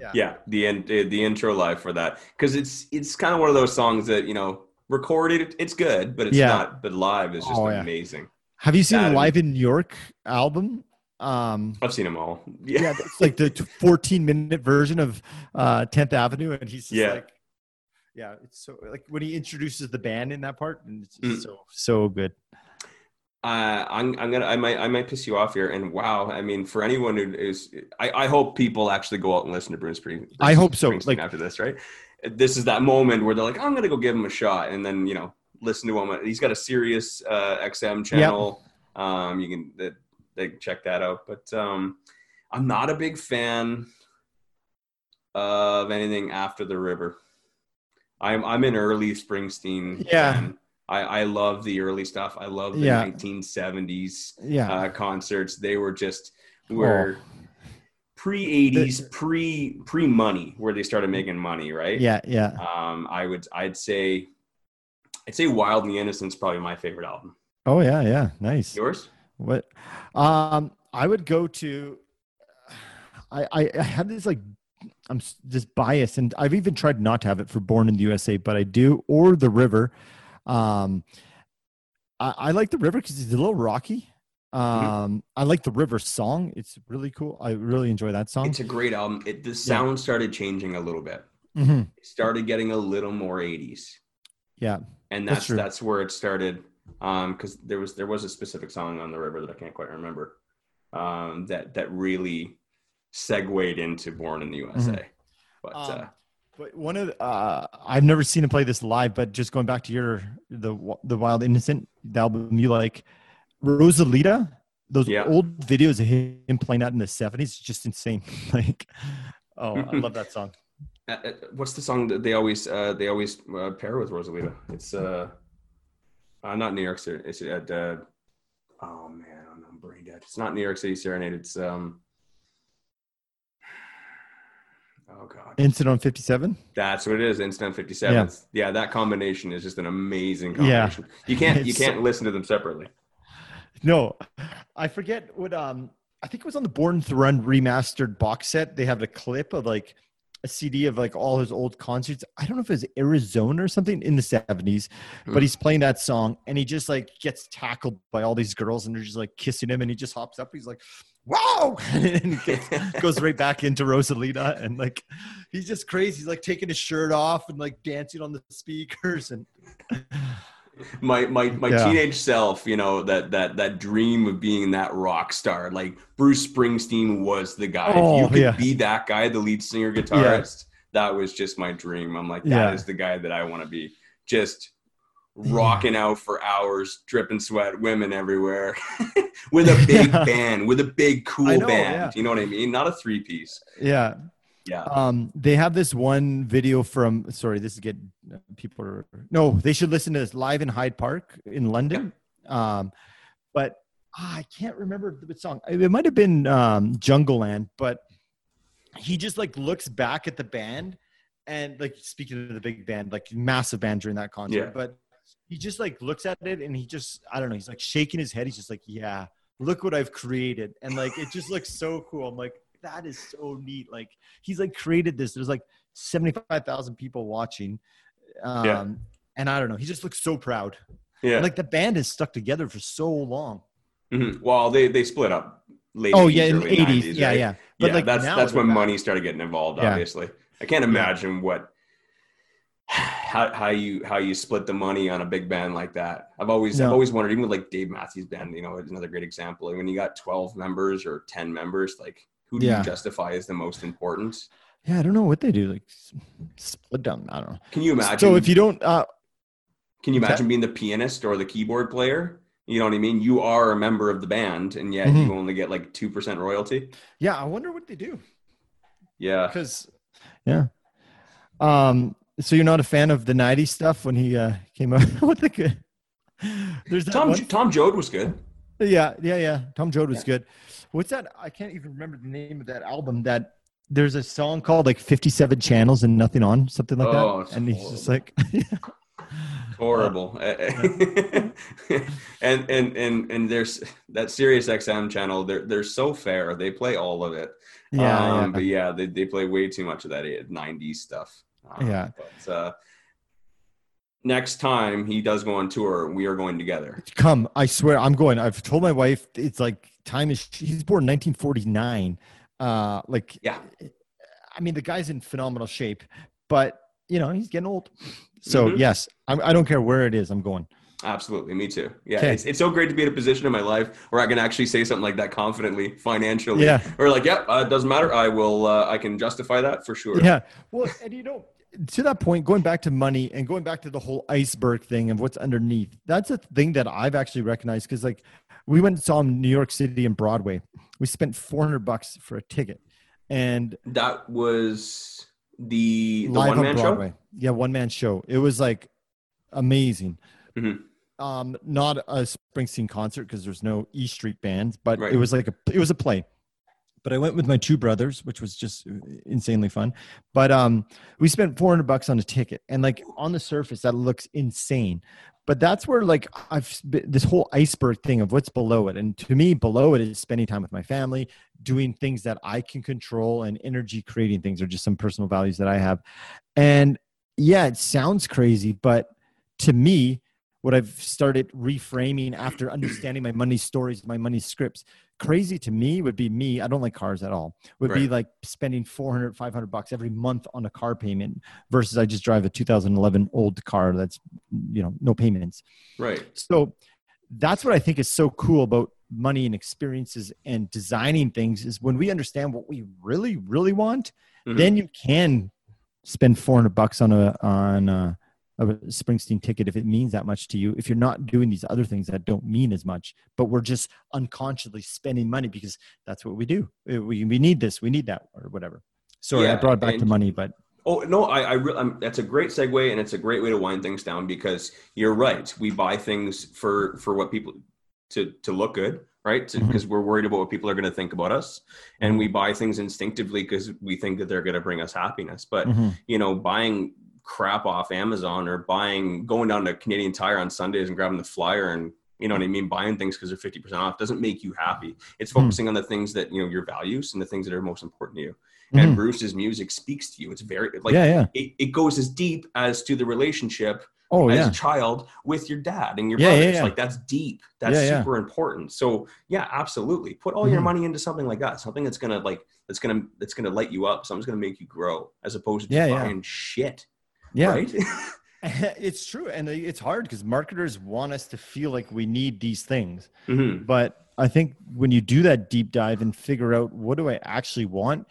yeah Yeah. The end. The intro live for that because it's it's kind of one of those songs that you know recorded it's good, but it's Yeah. not. But live is just Oh, amazing. have you seen That the live in new york album um I've seen them all. yeah, Yeah. it's like the 14 minute version of uh 10th avenue and he's just Yeah. like yeah it's so like when he introduces the band in that part and it's Mm. so so good. Uh, I'm, I'm gonna I might I might piss you off here and wow I mean for anyone who is I, I hope people actually go out and listen to Bruce Spring I hope so, like- after this right? This is that moment where they're like I'm gonna go give him a shot and then you know listen to him. He's got a Sirius uh, XM channel. Um you can they, they can check that out. But um I'm not a big fan of anything after the river I'm I'm an early Springsteen Yeah. fan. I, I love the early stuff. I love the Yeah. 1970s yeah uh, concerts. They were just were pre 80s, pre pre money, where they started making money, right? yeah yeah Um, I would I'd say I'd say Wild and the Innocent's probably my favorite album. oh yeah yeah nice Yours? What? Um, I would go to. I I, I have this like I'm just biased, and I've even tried not to have it for Born in the USA, but I do. Or The River. Um, I, I like The River because it's a little rocky. Um, I like The River song. It's really cool. I really enjoy that song. It's a great album. It the sound started changing a little bit. hmm It started getting a little more 80s. Yeah. and That's that's that's, where it started um because there was there was a specific song on the river that i can't quite remember um that that really segued into born in the usa But Um, uh, But one of the, uh, I've never seen him play this live, but just going back to your the the Wild Innocent, the album you like, Rosalita, those Yeah. old videos of him playing that in the seventies, just insane. like, oh, I love that song. uh, uh, what's the song that they always uh, they always uh, pair with Rosalita? It's uh, uh not New York City. It's at uh, oh man, I'm brain dead. It's not New York City Serenade. It's um. Oh god, Incident on fifty seven. that's what it is. Incident Fifty Seven. Yeah. Yeah. yeah, that combination is just an amazing Yeah. combination. You can't you can't listen to them separately. No, I forget what. Um, I think it was on the Born to Run remastered box set. They have a clip of like a CD of like all his old concerts. I don't know if it was Arizona or something in the seventies, Hmm. but he's playing that song and he just like gets tackled by all these girls and they're just like kissing him and he just hops up. He's like, "Wow!" and gets, goes right back into Rosalita and like he's just crazy. He's like taking his shirt off and like dancing on the speakers and my my my Yeah. teenage self, you know, that that that dream of being that rock star. Like Bruce Springsteen was the guy. Oh, if you oh, could yeah. be that guy, the lead singer guitarist, that was just my dream. I'm like, that is Yeah. the guy that I want to be. Just Yeah. rocking out for hours, dripping sweat, women everywhere, with a big Yeah. band, with a big cool know, band. yeah. You know what I mean? Not a three piece. yeah. Yeah. Um, they have this one video from. Sorry, this is getting people are no. They should listen to this live in Hyde Park in London. Um, but ah, I can't remember the song. It might have been um, Jungleland, but he just like looks back at the band and like speaking of the big band, like massive band during that concert. Yeah. But he just like looks at it and he just I don't know. He's like shaking his head. He's just like, yeah, look what I've created, and like it just looks so cool. I'm like, that is so neat. Like he's like created this. There's like 75,000 people watching. Um, Yeah. And I don't know. He just looks so proud. Yeah. Like the band is stuck together for so long. Mhm. Well, they they split up late. Oh 80s, yeah, in the early 80s. 90s, yeah, right? yeah. yeah, like, that's that's when back. money started getting involved. Yeah. Obviously, I can't imagine what how, how you how you split the money on a big band like that. I've always I've always wondered, even with like Dave Matthews Band, you know, it's another great example. When you got twelve members or ten members, like who do Yeah. you justify as the most important? Yeah, I don't know what they do. Like split down. I don't know. Can you imagine? So if you don't, uh, can you What's that? imagine being the pianist or the keyboard player? You know what I mean? You are a member of the band, and yet Mhm. you only get like two percent royalty. yeah, I wonder what they do. Yeah. Because, yeah. Um. So you're not a fan of the '90s stuff when he uh, came out with the good. There's Tom one- Tom Joad was good. Yeah, yeah, yeah. Tom Joad was good. What's that? I can't even remember the name of that album. That there's a song called like 57 Channels and Nothing On, something like Oh, that. it's And he's just like, horrible and and and and there's that Sirius XM channel they're they're so fair they play all of it yeah, um, yeah. but yeah they, they play way too much of that 90s stuff Um, Yeah. but uh next time he does go on tour we are going together Come, I swear, I'm going. I've told my wife it's like time is. He's born 1949. Uh, like, yeah I mean, the guy's in phenomenal shape, but you know he's getting old. So Mhm. yes, I'm, I don't care where it is. I'm going. Absolutely me too yeah Okay. it's, it's so great to be in a position in my life where i can actually say something like that confidently financially Yeah. or like yep uh, it doesn't matter i will uh, i can justify that for sure Yeah. Well, and you know, to that point, going back to money and going back to the whole iceberg thing and what's underneath, that's a thing that I've actually recognized because, like, we went and saw him in New York City and Broadway. We spent 400 bucks for a ticket and that was the the live one on man show Broadway. Yeah, one man show. It was like amazing. Mhm. Um, not a Springsteen concert because there's no E Street band, but Right. it was like a it was a play. But I went with my two brothers, which was just insanely fun. But um, we spent 400 bucks on a ticket, and like on the surface, that looks insane. But that's where like I've this whole iceberg thing of what's below it, and to me, below it is spending time with my family, doing things that I can control, and energy creating things are just some personal values that I have. And yeah, it sounds crazy, but to me, what I've started reframing after understanding my money stories, my money scripts, crazy to me would be me. I don't like cars at all. Would be like spending 400, 500 bucks every month on a car payment versus I just drive a 2011 old car that's, you know, no payments. right So that's what I think is so cool about money and experiences and designing things is when we understand what we really really want mm-hmm. then you can spend 400 bucks on a on a, a springsteen ticket if it means that much to you if you're not doing these other things that don't mean as much but we're just unconsciously spending money because that's what we do we, we need this we need that or whatever sorry yeah, i brought back to money but Oh no, I, I re- I'm, that's a great segue, and it's a great way to wind things down because you're right. We buy things for for what people to to look good, right? Because mm-hmm. we're worried about what people are going to think about us, and we buy things instinctively because we think that they're going to bring us happiness. But mm-hmm. you know, buying crap off Amazon or buying going down to Canadian Tire on Sundays and grabbing the flyer and you know what I mean, buying things because they're fifty percent off doesn't make you happy. It's mm-hmm. focusing mm-hmm. on the things that you know your values and the things that are most important to you and mm-hmm. Bruce's music speaks to you. It's very like yeah, yeah. It, it goes as deep as to the relationship oh, as yeah. a child with your dad and your yeah, brothers. Yeah, like that's deep. That's super important. So yeah, absolutely. Put all mm-hmm. your money into something like that. Something that's gonna like that's gonna that's gonna light you up. Something's gonna make you grow, as opposed to yeah, buying shit. Yeah. Right. it's true, and it's hard because marketers want us to feel like we need these things, mm-hmm. but I think when you do that deep dive and figure out what do I actually want,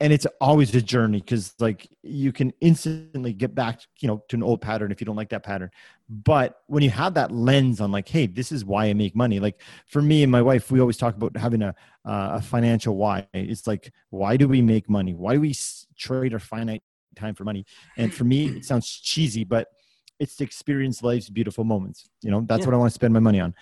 and it's always a journey because like you can instantly get back you know to an old pattern if you don't like that pattern but when you have that lens on like hey this is why i make money like for me and my wife we always talk about having a uh, a financial why it's like why do we make money why do we trade our finite time for money and for me it sounds cheesy but it's to experience life's beautiful moments you know that's yeah. what i want to spend my money on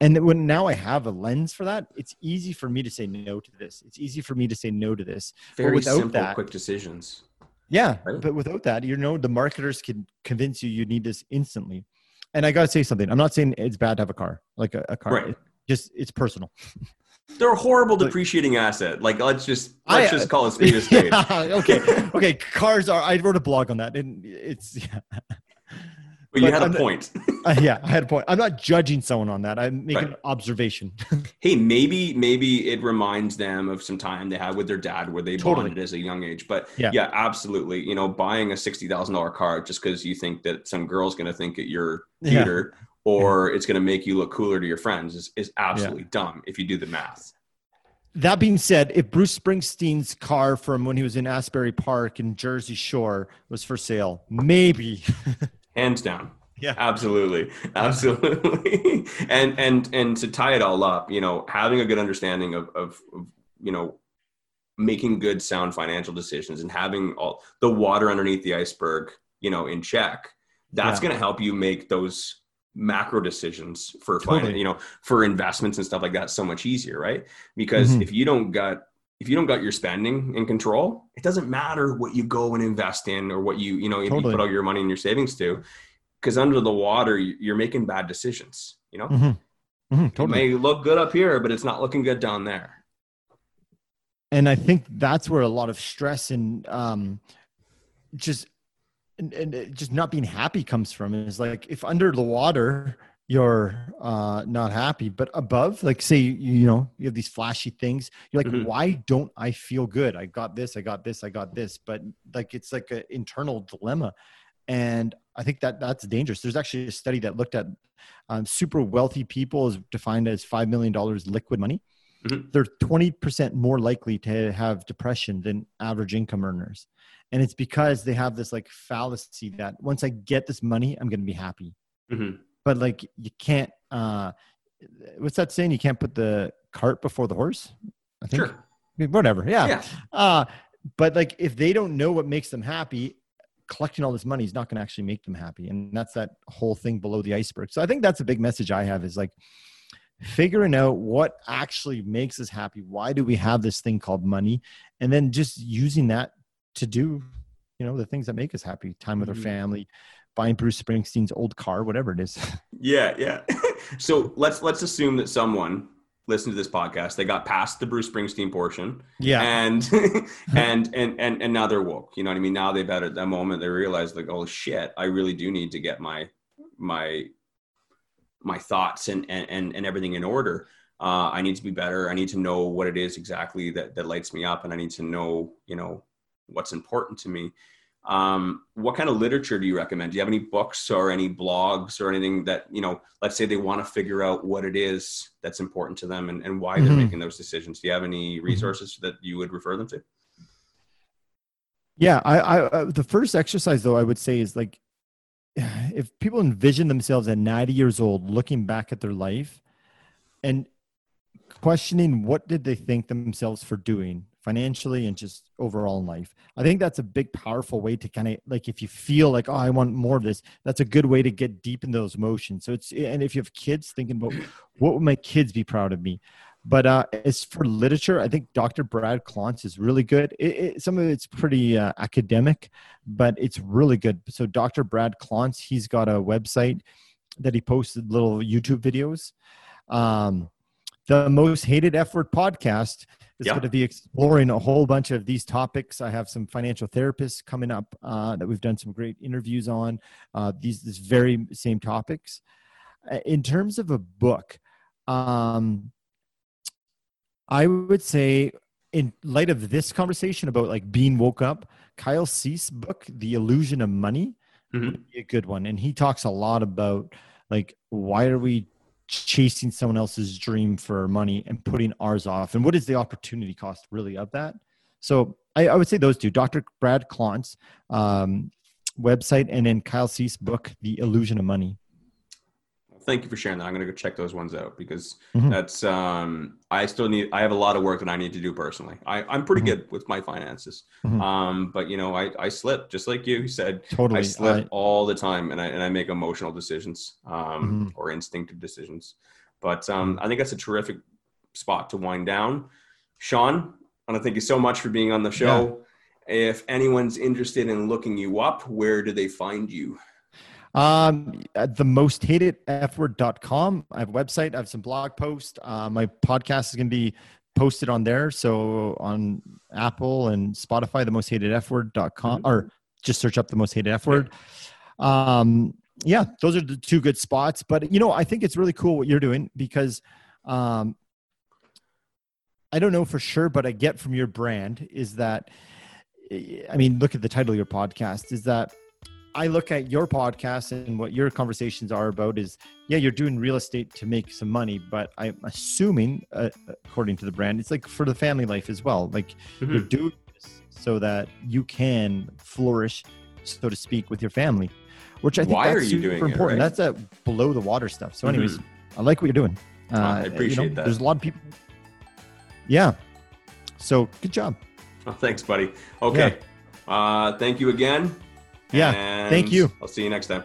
and when now I have a lens for that, it's easy for me to say no to this. It's easy for me to say no to this. Very simple, that, quick decisions. Yeah, right? but without that, you know, the marketers can convince you you need this instantly. And I got to say something. I'm not saying it's bad to have a car, like a, a car. Right. It just it's personal. They're a horrible depreciating asset. Like let's just let's I, just call it spade a spade. Yeah, okay, okay. Cars are. I wrote a blog on that, and it's yeah. But, you had a point. uh, yeah, I had a point. I'm not judging someone on that. I'm making right. an observation. hey, maybe maybe it reminds them of some time they had with their dad where they totally. bonded as a young age. But yeah, yeah absolutely. You know, buying a sixty thousand dollar car just because you think that some girl's going to think that you're cuter yeah. Or yeah. it's going to make you look cooler to your friends is, is absolutely dumb if you do the math. That being said, if Bruce Springsteen's car from when he was in Asbury Park in Jersey Shore was for sale, maybe hands down yeah absolutely absolutely and and and to tie it all up you know having a good understanding of, of, of you know making good sound financial decisions and having all the water underneath the iceberg you know in check that's yeah. going to help you make those macro decisions for totally. finance, you know for investments and stuff like that so much easier right because mm-hmm. if you don't got if you don't got your spending in control, it doesn't matter what you go and invest in or what you, you know, totally. you put all your money in your savings to, because under the water, you're making bad decisions, you know? Mm-hmm. Mm-hmm, totally. It may look good up here, but it's not looking good down there. And I think that's where a lot of stress and um, just, and, and just not being happy comes from is like if under the water you're uh not happy but above like say you know you have these flashy things you're like mm-hmm. why don't i feel good i got this i got this i got this but like it's like an internal dilemma and i think that that's dangerous there's actually a study that looked at um, super wealthy people is defined as $5 million liquid money mm-hmm. they're 20% more likely to have depression than average income earners and it's because they have this like fallacy that once i get this money i'm going to be happy. Mm-hmm. But like you can't uh what's that saying? You can't put the cart before the horse i think? Sure. whatever yeah, yeah. uh but like if they don't know what makes them happy collecting all this money is not going to actually make them happy. And that's that whole thing below the iceberg. So i think that's a big message i have is like figuring out what actually makes us happy. Why do we have this thing called money? And then just using that to do you know the things that make us happy time with mm-hmm. our family buying Bruce Springsteen's old car, whatever it is. Yeah, yeah. so let's let's assume that someone listened to this podcast, they got past the Bruce Springsteen portion. Yeah. And and and and and now they're woke. You know what I mean? Now they've had at that moment they realize like, oh shit, I really do need to get my my my thoughts and and and everything in order. Uh, I need to be better. I need to know what it is exactly that that lights me up, and I need to know, you know, what's important to me Um, what kind of literature do you recommend? Do you have any books or any blogs or anything that, you know, let's say they want to figure out what it is that's important to them and, and why they're mm-hmm. making those decisions? Do you have any mm-hmm. resources that you would refer them to? Yeah, I, I uh, the first exercise though I would say is like if people envision themselves at 90 years old looking back at their life and questioning what did they think themselves for doing financially and just overall in life. I think that's a big, powerful way to kind of like if you feel like, oh, I want more of this, that's a good way to get deep in those emotions. So it's, and if you have kids thinking about what would my kids be proud of me? But uh, as for literature, I think Dr. Brad Klontz is really good. It, it, some of it's pretty uh, academic, but it's really good. So Dr. Brad Klontz, he's got a website that he posted little YouTube videos. Um, the most hated F word podcast is going to be exploring a whole bunch of these topics. I have some financial therapists coming up uh, that we've done some great interviews on uh, these, these very same topics. Uh, in terms of a book, um, I would say, in light of this conversation about like being woke up, Kyle Cease' book, The Illusion of Money, mm-hmm. would be a good one. And he talks a lot about like why are we chasing someone else's dream for money and putting ours off? And what is the opportunity cost really of that? So i, I would say those two dr brad klontz um, website and then kyle cease book the illusion of money thank you for sharing that. I'm going to go check those ones out because mm-hmm. that's um, I still need. I have a lot of work that I need to do personally. I, I'm pretty mm-hmm. good with my finances, mm-hmm. um, but you know I, I slip just like you said. Totally, I slip I, all the time, and I and I make emotional decisions um, mm-hmm. or instinctive decisions. But um, I think that's a terrific spot to wind down. Shaun, I want to thank you so much for being on the show. Yeah. If anyone's interested in looking you up, where do they find you? Um, the most hated f-word.com. I have a website. I have some blog posts. Uh, my podcast is going to be posted on there. So on Apple and Spotify, the most hated f-word.com mm-hmm. or just search up the most hated f-word. Um, yeah, those are the two good spots. But, you know, I think it's really cool what you're doing because, um, I don't know for sure, but I get from your brand is that, I mean, look at the title of your podcast is that I look at your podcast and what your conversations are about is yeah, you're doing real estate to make some money, but I'm assuming, uh, according to the brand, it's like for the family life as well. Like mm-hmm. you're doing this so that you can flourish, so to speak, with your family, which I think Why that's super important. It, right? That's that below the water stuff. So, anyways, mm-hmm. I like what you're doing. Uh, I appreciate you know, that. There's a lot of people. Yeah. So good job. Oh, thanks, buddy. Okay. Yeah. Uh, thank you again. Yeah. And thank you. I'll see you next time.